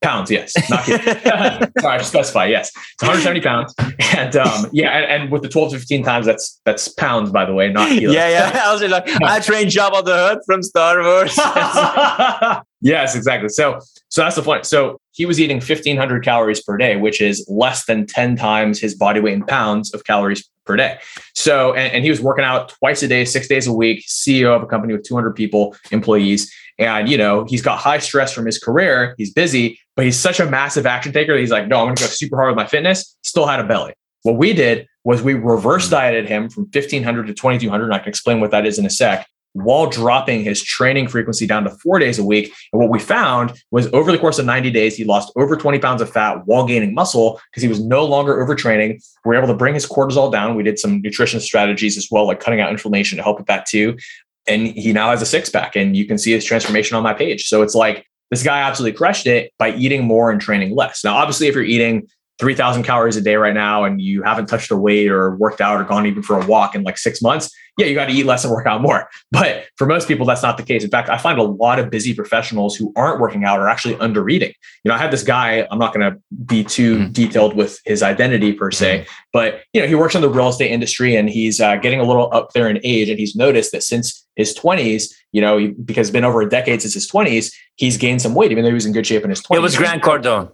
Pounds, yes. Not Sorry, I specify. Yes, it's 170 pounds, and um, yeah, and, and, with the 12 to 15 times, that's that's pounds, by the way, not kilos. Yeah, yeah. I was like, I trained Jabba the Hutt from Star Wars. Yes, exactly. So, so that's the point. So he was eating 1,500 calories per day, which is less than 10 times his body weight in pounds of calories per day. So, and, and, he was working out twice a day, six days a week, CEO of a company with 200 people, employees. And, you know, he's got high stress from his career. He's busy, but he's such a massive action taker he's like, no, I'm going to go super hard with my fitness. Still had a belly. What we did was we reverse dieted him from 1500 to 2200. And I can explain what that is in a sec while dropping his training frequency down to four days a week. And what we found was over the course of 90 days, he lost over 20 pounds of fat while gaining muscle because he was no longer overtraining. We were able to bring his cortisol down. We did some nutrition strategies as well, like cutting out inflammation to help with that too. And he now has a six pack, and you can see his transformation on my page. So it's like this guy absolutely crushed it by eating more and training less. Now, obviously, if you're eating 3000 calories a day right now and you haven't touched a weight or worked out or gone even for a walk in like six months, yeah, you got to eat less and work out more. But for most people, that's not the case. In fact, I find a lot of busy professionals who aren't working out are actually under eating. You know, I had this guy, I'm not going to be too mm-hmm. detailed with his identity per se, mm-hmm. but, you know, he works in the real estate industry and he's uh, getting a little up there in age. And he's noticed that since his 20s, you know, because it's been over a decade since his 20s, he's gained some weight, even though he was in good shape in his 20s. It was Grant Cardone.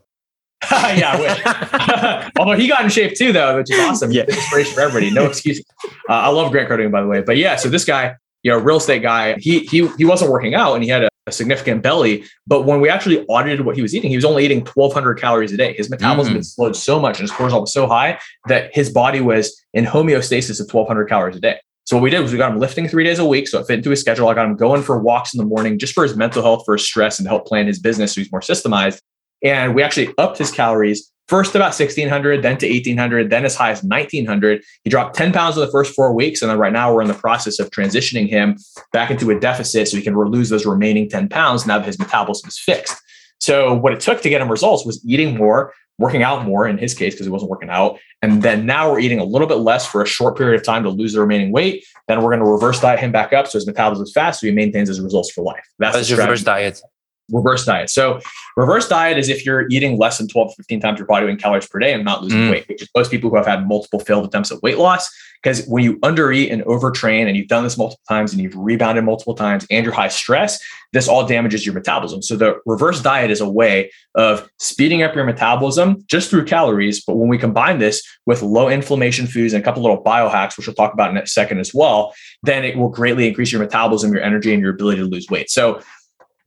yeah, although he got in shape too, though, which is awesome. Yeah, inspiration for everybody. No excuse. Uh, I love Grant Cardone, by the way. But yeah, so this guy, you know, real estate guy, he he he wasn't working out and he had a, a significant belly. But when we actually audited what he was eating, he was only eating 1,200 calories a day. His metabolism mm. had slowed so much and his cortisol was so high that his body was in homeostasis of 1,200 calories a day. So what we did was we got him lifting three days a week, so it fit into his schedule. I got him going for walks in the morning just for his mental health, for his stress, and to help plan his business so he's more systemized. And we actually upped his calories first about 1600, then to 1800, then as high as 1900. He dropped 10 pounds in the first four weeks. And then right now we're in the process of transitioning him back into a deficit so he can lose those remaining 10 pounds now that his metabolism is fixed. So what it took to get him results was eating more, working out more in his case because he wasn't working out. And then now we're eating a little bit less for a short period of time to lose the remaining weight. Then we're going to reverse diet him back up so his metabolism is fast so he maintains his results for life. That's your reverse diet reverse diet. So reverse diet is if you're eating less than 12 to 15 times your body weight in calories per day and not losing mm. weight, which is most people who have had multiple failed attempts at weight loss. Because when you undereat and overtrain and you've done this multiple times and you've rebounded multiple times and you're high stress, this all damages your metabolism. So the reverse diet is a way of speeding up your metabolism just through calories. But when we combine this with low inflammation foods and a couple little biohacks, which we'll talk about in a second as well, then it will greatly increase your metabolism, your energy, and your ability to lose weight. So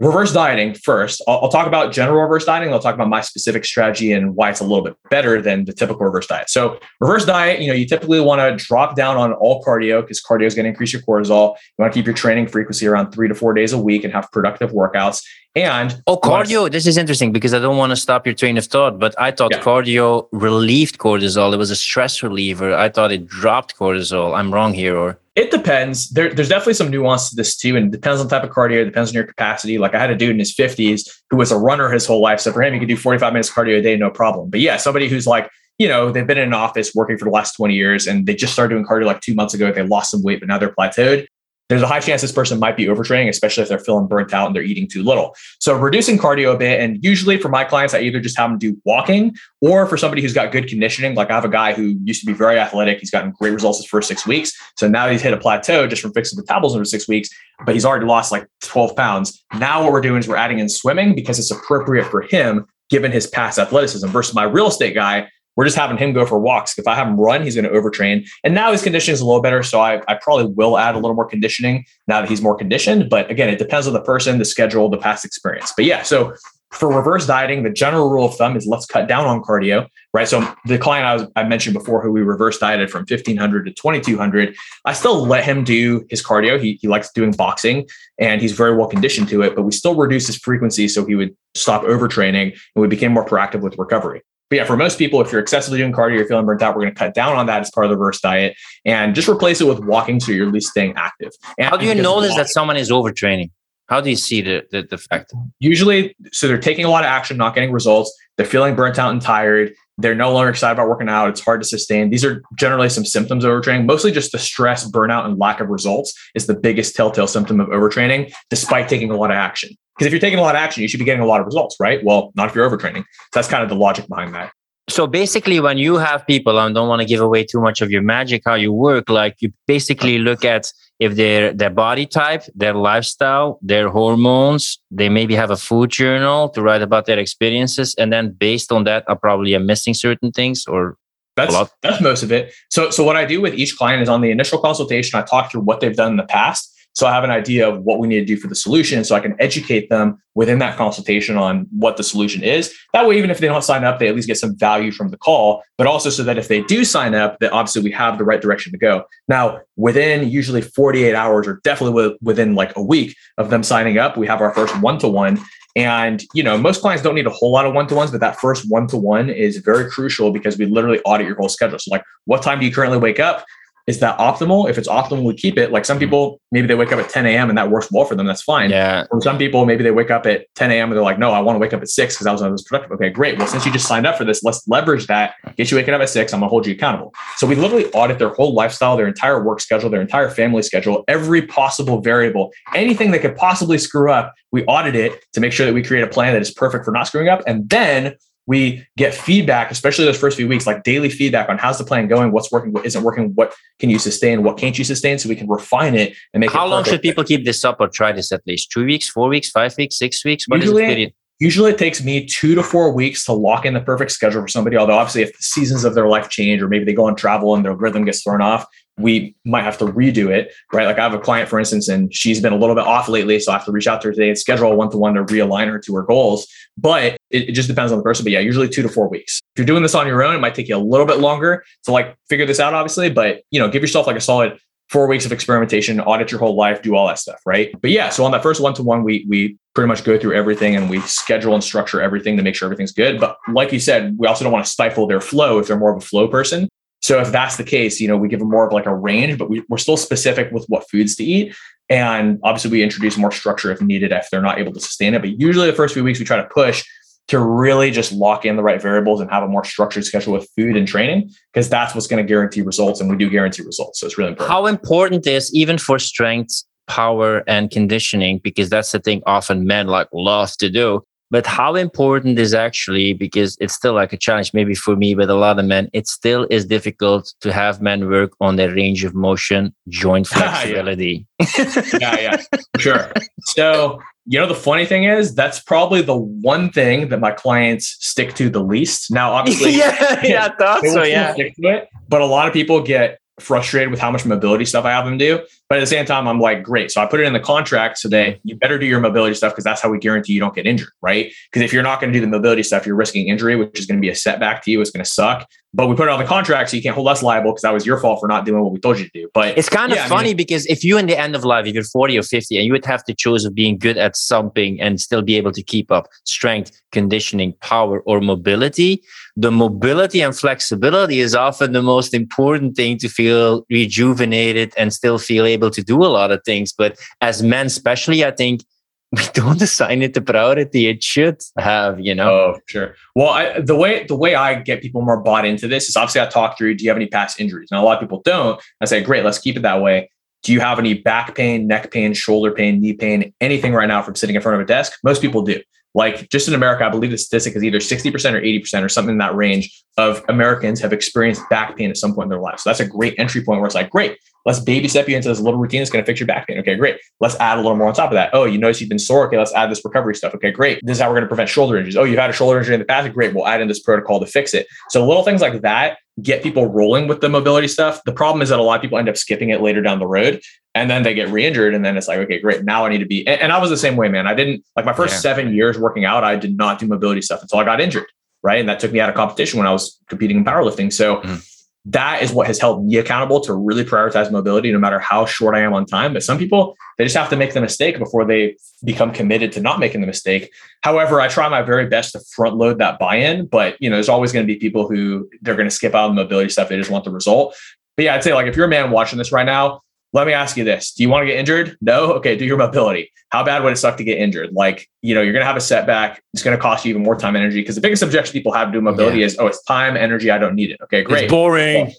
reverse dieting first. I'll, talk about general reverse dieting. I'll talk about my specific strategy and why it's a little bit better than the typical reverse diet. So, reverse diet, you know, you typically want to drop down on all cardio because cardio is going to increase your cortisol. You want to keep your training frequency around three to four days a week and have productive workouts. And oh, cardio. To- this is interesting because I don't want to stop your train of thought, but I thought yeah. cardio relieved cortisol. It was a stress reliever. I thought it dropped cortisol. I'm wrong here, or it depends. There, there's definitely some nuance to this too, and it depends on the type of cardio. It depends on your capacity. Like I had a dude in his 50s who was a runner his whole life, so for him, he could do 45 minutes cardio a day, no problem. But yeah, somebody who's like, you know, they've been in an office working for the last 20 years, and they just started doing cardio like two months ago. They lost some weight, but now they're plateaued there's a high chance this person might be overtraining, especially if they're feeling burnt out and they're eating too little. So reducing cardio a bit. And usually for my clients, I either just have them do walking or for somebody who's got good conditioning. Like I have a guy who used to be very athletic. He's gotten great results his first six weeks. So now he's hit a plateau just from fixing metabolism for six weeks, but he's already lost like 12 pounds. Now what we're doing is we're adding in swimming because it's appropriate for him given his past athleticism versus my real estate guy we're just having him go for walks. If I have him run, he's going to overtrain. And now his conditioning is a little better. So I, I probably will add a little more conditioning now that he's more conditioned. But again, it depends on the person, the schedule, the past experience. But yeah, so for reverse dieting, the general rule of thumb is let's cut down on cardio, right? So the client I, was, I mentioned before, who we reverse dieted from 1500 to 2200, I still let him do his cardio. He, he likes doing boxing and he's very well conditioned to it, but we still reduce his frequency so he would stop overtraining and we became more proactive with recovery. But yeah, for most people, if you're excessively doing cardio, you're feeling burnt out, we're going to cut down on that as part of the reverse diet and just replace it with walking so you're at least staying active. And How do you notice that someone is overtraining? How do you see the, the, the effect? Usually, so they're taking a lot of action, not getting results. They're feeling burnt out and tired. They're no longer excited about working out. It's hard to sustain. These are generally some symptoms of overtraining. Mostly just the stress, burnout, and lack of results is the biggest telltale symptom of overtraining, despite taking a lot of action. Because if you're taking a lot of action, you should be getting a lot of results, right? Well, not if you're overtraining. So that's kind of the logic behind that. So basically, when you have people, I don't want to give away too much of your magic, how you work, like you basically look at if their their body type, their lifestyle, their hormones, they maybe have a food journal to write about their experiences, and then based on that, are probably missing certain things or that's that's most of it. So so what I do with each client is on the initial consultation, I talk through what they've done in the past So I have an idea of what we need to do for the solution. So I can educate them within that consultation on what the solution is. That way, even if they don't sign up, they at least get some value from the call, but also so that if they do sign up, that obviously we have the right direction to go. Now, within usually 48 hours or definitely within like a week of them signing up, we have our first one to one and you know, most clients don't need a whole lot of one-to-ones, but that first one-to-one is very crucial because we literally audit your whole schedule. So like what time do you currently wake up? Is that optimal? If it's optimal, we keep it. Like some mm-hmm. people, maybe they wake up at 10 a.m. and that works well for them. That's fine. Yeah. For some people, maybe they wake up at 10 a.m. and they're like, no, I want to wake up at six because I was, I was productive. Okay, great. Well, since you just signed up for this, let's leverage that, get you waking up at six. I'm gonna hold you accountable. So we literally audit their whole lifestyle, their entire work schedule, their entire family schedule, every possible variable, anything that could possibly screw up. We audit it to make sure that we create a plan that is perfect for not screwing up. And then we get feedback, especially those first few weeks, like daily feedback on how's the plan going, what's working, what isn't working, what can you sustain, what can't you sustain, so we can refine it and make. How long should people keep this up or try this at least? Two weeks, four weeks, five weeks, six weeks? What usually, is Usually, it takes me two to four weeks to lock in the perfect schedule for somebody. Although, obviously, if the seasons of their life change, or maybe they go on travel and their rhythm gets thrown off, we might have to redo it, right? Like I have a client, for instance, and she's been a little bit off lately. So I have to reach out to her today and schedule a one to one to realign her to her goals. But it, it, just depends on the person. But yeah, usually two to four weeks. If you're doing this on your own, it might take you a little bit longer to like figure this out, obviously. But you know, give yourself like a solid four weeks of experimentation, audit your whole life, do all that stuff, right? But yeah, so on that first one to one, we we pretty much go through everything and we schedule and structure everything to make sure everything's good. But like you said, we also don't want to stifle their flow if they're more of a flow person. So if that's the case, you know, we give them more of like a range, but we, we're still specific with what foods to eat. And obviously we introduce more structure if needed, if they're not able to sustain it. But usually the first few weeks we try to push to really just lock in the right variables and have a more structured schedule with food and training, because that's what's going to guarantee results. And we do guarantee results. So it's really important. How important is even for strength, power, and conditioning, because that's the thing often men like love to do but how important is actually because it's still like a challenge maybe for me but a lot of men it still is difficult to have men work on their range of motion joint flexibility. Yeah. yeah yeah sure. So you know the funny thing is that's probably the one thing that my clients stick to the least. Now obviously yeah yeah I thought so yeah. stick to it, but a lot of people get frustrated with how much mobility stuff I have them do. But at the same time, I'm like, great. So I put it in the contract so that you better do your mobility stuff because that's how we guarantee you don't get injured, right? Because if you're not going to do the mobility stuff, you're risking injury, which is going to be a setback to you. It's going to suck. But we put it on the contract so you can't hold us liable because that was your fault for not doing what we told you to do. But it's kind of yeah, funny I mean, because if you in the end of life, if you're 40 or 50 and you would have to choose of being good at something and still be able to keep up strength, conditioning, power, or mobility, the mobility and flexibility is often the most important thing to feel rejuvenated and still feel able to do a lot of things. But as men, especially, I think we don't assign it the priority. It should have you know? Oh sure. Well I, the way the way i get people more bought into this is obviously i talk through do you have any past injuries? And a lot of people don't. I say great let's keep it that way. Do you have any back pain neck pain shoulder pain knee pain anything right now from sitting in front of a desk? Most people do. Like just in america i believe the statistic is either 60% or 80% or something in that range of americans have experienced back pain at some point in their life so that's a great entry point where it's like great Let's baby step you into this little routine that's going to fix your back pain. Okay, great. Let's add a little more on top of that. Oh, you notice you've been sore. Okay, let's add this recovery stuff. Okay, great. This is how we're going to prevent shoulder injuries. Oh, you've had a shoulder injury in the past. Great. We'll add in this protocol to fix it. So little things like that get people rolling with the mobility stuff. The problem is that a lot of people end up skipping it later down the road and then they get re-injured and then it's like okay great now i need to be and, and i was the same way man i didn't like my first yeah. seven years working out i did not do mobility stuff until i got injured right and that took me out of competition when i was competing in powerlifting so mm that is what has held me accountable to really prioritize mobility no matter how short I am on time. But some people, they just have to make the mistake before they become committed to not making the mistake. However, I try my very best to front load that buy in, but you know, there's always going to be people who they're going to skip out on the mobility stuff. They just want the result. But yeah, I'd say like if you're a man watching this right now, let me ask you this. Do you want to get injured? No? Okay, do your mobility. How bad would it suck to get injured? Like, you know, you're going to have a setback. It's going to cost you even more time and energy because the biggest objection people have to mobility yeah. is, oh, it's time, energy. I don't need it. Okay, great. It's boring.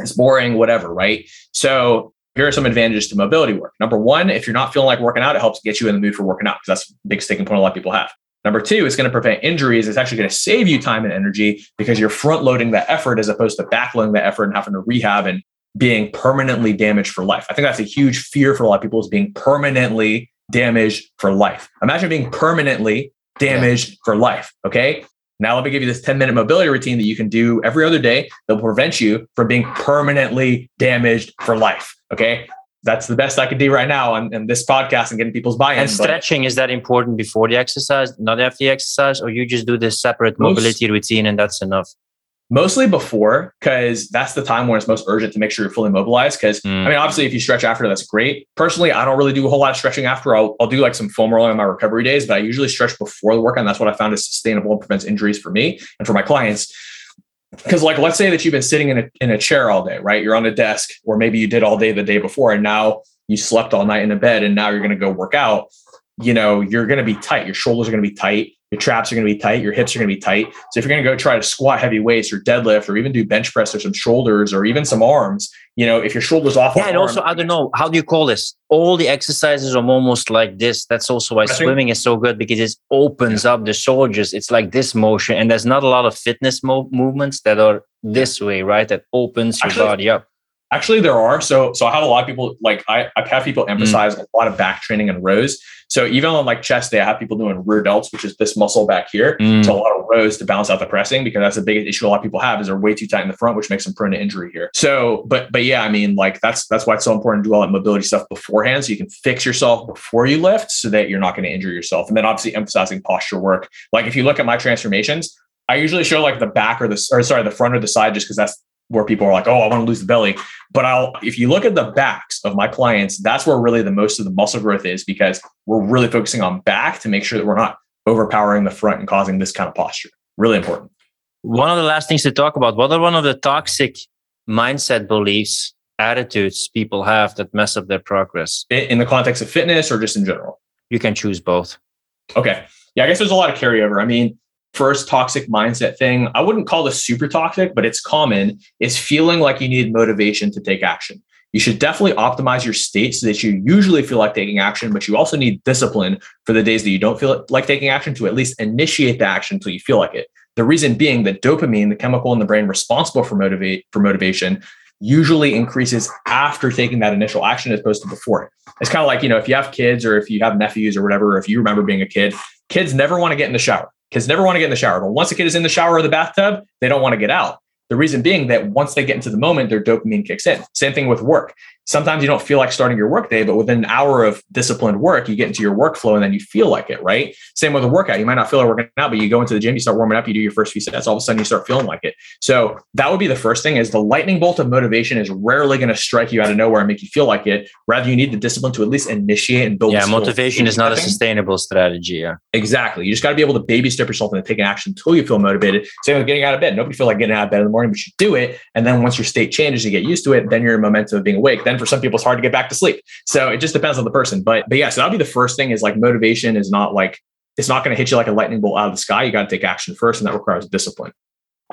It's boring, whatever, right? So here are some advantages to mobility work. Number one, if you're not feeling like working out, it helps get you in the mood for working out because that's a big sticking point a lot of people have. Number two, it's going to prevent injuries. It's actually going to save you time and energy because you're front loading the effort as opposed to backloading the effort and having to rehab and being permanently damaged for life. I think that's a huge fear for a lot of people is being permanently damaged for life. Imagine being permanently damaged yeah. for life. Okay. Now let me give you this 10 minute mobility routine that you can do every other day that will prevent you from being permanently damaged for life. Okay. that's the best I could do right now on, on this podcast and getting people's buy-in. And stretching is that important before the exercise, not after the exercise, or you just do this separate most, mobility routine and that's enough? Mostly before, because that's the time when it's most urgent to make sure you're fully mobilized. Because mm. I mean, obviously, if you stretch after, that's great. Personally, I don't really do a whole lot of stretching after. I'll, I'll do like some foam rolling on my recovery days, but I usually stretch before the workout. And that's what I found is sustainable and prevents injuries for me and for my clients because like let's say that you've been sitting in a, in a chair all day right you're on a desk or maybe you did all day the day before and now you slept all night in a bed and now you're going to go work out you know you're going to be tight your shoulders are going to be tight your traps are going to be tight your hips are going to be tight. So if you're going to go try to squat heavy weights or deadlift or even do bench press or some shoulders or even some arms you know if your shoulders off yeah and arm, also i don't know how do you call this? All the exercises are almost like this. That's also why swimming is so good because it opens yeah. up the shoulders. It's like this motion and there's not a lot of fitness mo- movements that are this way right? That opens your Actually, body up Actually, there are. So, so I have a lot of people like I, I have people mm. emphasize mm. a lot of back training and rows. So even on like chest day, I have people doing rear delts, which is this muscle back here. Mm. So a lot of rows to balance out the pressing because that's a biggest issue a lot of people have is they're way too tight in the front, which makes them prone to injury here. So, but but yeah, I mean, like that's that's why it's so important to do all that mobility stuff beforehand, so you can fix yourself before you lift, so that you're not going to injure yourself. And then obviously emphasizing posture work. Like if you look at my transformations, I usually show like the back or the or sorry the front or the side just because that's where people are like, oh, I want to lose the belly. But I'll, if you look at the backs of my clients, that's where really the most of the muscle growth is because we're really focusing on back to make sure that we're not overpowering the front and causing this kind of posture. Really important. One of the last things to talk about, what are one of the toxic mindset beliefs, attitudes people have that mess up their progress? In the context of fitness or just in general? You can choose both. Okay. Yeah, I guess there's a lot of carryover. I mean, first toxic mindset thing, I wouldn't call this super toxic, but it's common, is feeling like you need motivation to take action. You should definitely optimize your state so that you usually feel like taking action, but you also need discipline for the days that you don't feel like taking action to at least initiate the action until you feel like it. The reason being that dopamine, the chemical in the brain responsible for motivate for motivation, usually increases after taking that initial action as opposed to before it. It's kind of like, you know, if you have kids or if you have nephews or whatever, or if you remember being a kid, kids never want to get in the shower. Kids never want to get in the shower. But once a kid is in the shower or the bathtub, they don't want to get out. The reason being that once they get into the moment, their dopamine kicks in. Same thing with work sometimes you don't feel like starting your workday, but within an hour of disciplined work, you get into your workflow and then you feel like it, right? Same with a workout. You might not feel like working out, but you go into the gym, you start warming up, you do your first few sets, all of a sudden you start feeling like it. So that would be the first thing is the lightning bolt of motivation is rarely going to strike you out of nowhere and make you feel like it. Rather, you need the discipline to at least initiate and build. Yeah, motivation is not a sustainable strategy. Yeah. Exactly. You just got to be able to baby step yourself into taking action until you feel motivated. Same with getting out of bed. Nobody feel like getting out of bed in the morning, but you do it. And then once your state changes, you get used to it, then you're in momentum of being awake. Then for some people, it's hard to get back to sleep. So it just depends on the person. But but yeah, so that'll be the first thing is like motivation is not like it's not going to hit you like a lightning bolt out of the sky. You got to take action first, and that requires discipline.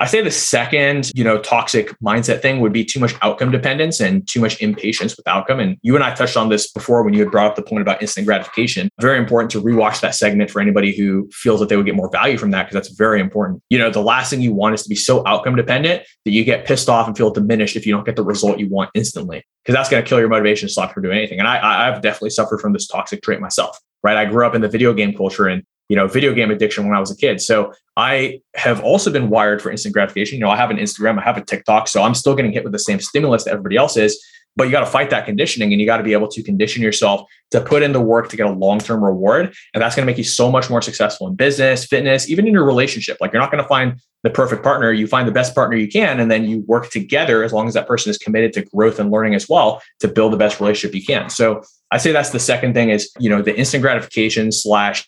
I say the second, you know, toxic mindset thing would be too much outcome dependence and too much impatience with outcome. And you and I touched on this before when you had brought up the point about instant gratification. Very important to rewatch that segment for anybody who feels that they would get more value from that because that's very important. You know, the last thing you want is to be so outcome dependent that you get pissed off and feel diminished if you don't get the result you want instantly, because that's going to kill your motivation and stop you from doing anything. And I, I've definitely suffered from this toxic trait myself. Right. I grew up in the video game culture and you know, video game addiction when I was a kid. So I have also been wired for instant gratification. You know, I have an Instagram, I have a TikTok, so I'm still getting hit with the same stimulus that everybody else is. But you got to fight that conditioning and you got to be able to condition yourself to put in the work to get a long term reward. And that's going to make you so much more successful in business, fitness, even in your relationship. Like you're not going to find the perfect partner. You find the best partner you can, and then you work together as long as that person is committed to growth and learning as well to build the best relationship you can. So I say that's the second thing is, you know, the instant gratification slash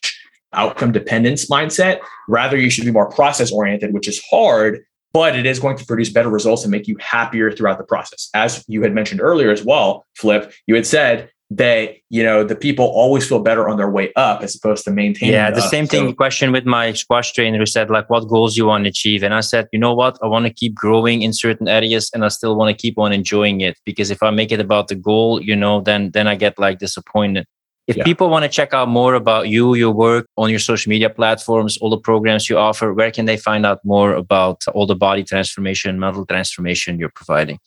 outcome dependence mindset. Rather, you should be more process oriented, which is hard, but it is going to produce better results and make you happier throughout the process. As you had mentioned earlier as well, Flip, you had said that you know the people always feel better on their way up as opposed to maintaining. Yeah, the same thing. question with my squash trainer who said like, "What goals you want to achieve?" And I said, "You know what? I want to keep growing in certain areas, and I still want to keep on enjoying it because if I make it about the goal, you know, then then I get like disappointed." If yeah. people want to check out more about you, your work on your social media platforms, all the programs you offer, where can they find out more about all the body transformation, mental transformation you're providing?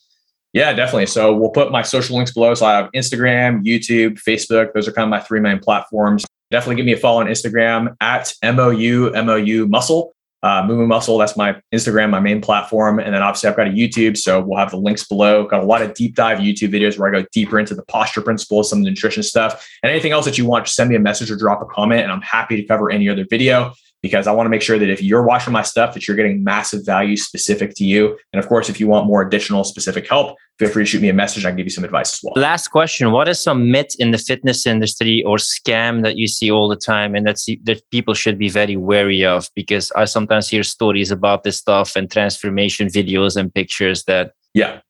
Yeah, definitely. So we'll put my social links below. So I have Instagram, YouTube, Facebook. Those are kind of my three main platforms. Definitely give me a follow on Instagram at MOU MOU Muscle. Uh, Moo Muscle. That's my Instagram, my main platform. And then obviously I've got a YouTube. So we'll have the links below. Got a lot of deep dive YouTube videos where I go deeper into the posture principles, some of the nutrition stuff, and anything else that you want, just send me a message or drop a comment. And I'm happy to cover any other video because I want to make sure that if you're watching my stuff, that you're getting massive value specific to you. And of course, if you want more additional specific help, feel free to shoot me a message. I can give you some advice as well. Last question. What is some myth in the fitness industry or scam that you see all the time and that's that people should be very wary of? Because I sometimes hear stories about this stuff and transformation videos and pictures that Yeah.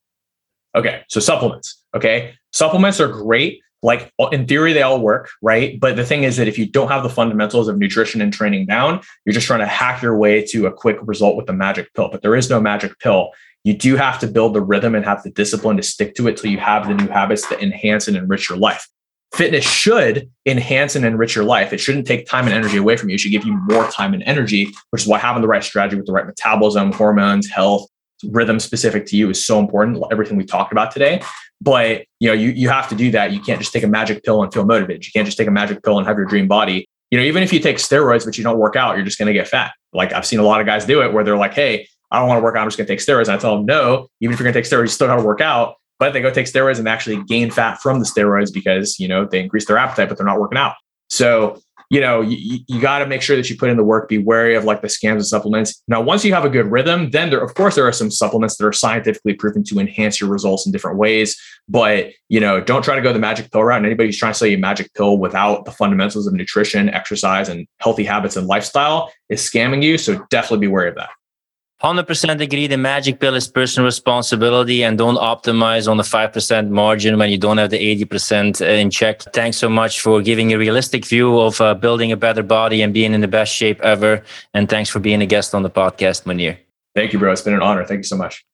Okay. So supplements. Okay. Supplements are great like in theory they all work right? But the thing is that if you don't have the fundamentals of nutrition and training down you're just trying to hack your way to a quick result with a magic pill. But there is no magic pill. You do have to build the rhythm and have the discipline to stick to it till you have the new habits that enhance and enrich your life. Fitness should enhance and enrich your life. It shouldn't take time and energy away from you. It should give you more time and energy which is why having the right strategy with the right metabolism hormones health rhythm specific to you is so important. Everything we talked about today but you know, you you have to do that. You can't just take a magic pill and feel motivated. You can't just take a magic pill and have your dream body. You know, even if you take steroids but you don't work out, you're just going to get fat. Like I've seen a lot of guys do it where they're like, "Hey, I don't want to work out. I'm just going to take steroids." And I tell them, "No, even if you're going to take steroids, you still got to work out." But they go take steroids and actually gain fat from the steroids because you know they increase their appetite, but they're not working out. So you know, you, you got to make sure that you put in the work, be wary of like the scams and supplements. Now, once you have a good rhythm, then there, of course, there are some supplements that are scientifically proven to enhance your results in different ways. But, you know, don't try to go the magic pill route. And anybody who's trying to sell you a magic pill without the fundamentals of nutrition, exercise, and healthy habits and lifestyle is scamming you. So definitely be wary of that. 100% agree. The magic pill is personal responsibility and don't optimize on the 5% margin when you don't have the 80% in check. Thanks so much for giving a realistic view of uh, building a better body and being in the best shape ever. And thanks for being a guest on the podcast, Munir. Thank you, bro. It's been an honor. Thank you so much.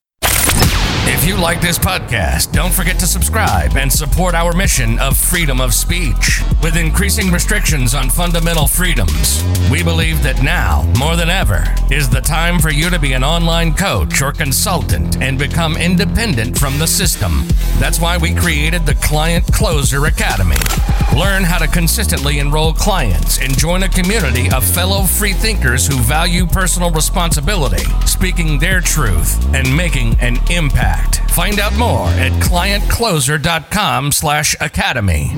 If you like this podcast, don't forget to subscribe and support our mission of freedom of speech. With increasing restrictions on fundamental freedoms, we believe that now, more than ever, is the time for you to be an online coach or consultant and become independent from the system. That's why we created the Client Closer Academy. Learn how to consistently enroll clients and join a community of fellow free thinkers who value personal responsibility, speaking their truth, and making an impact. Find out more at clientcloser.com slash academy.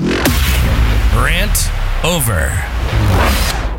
Rant over.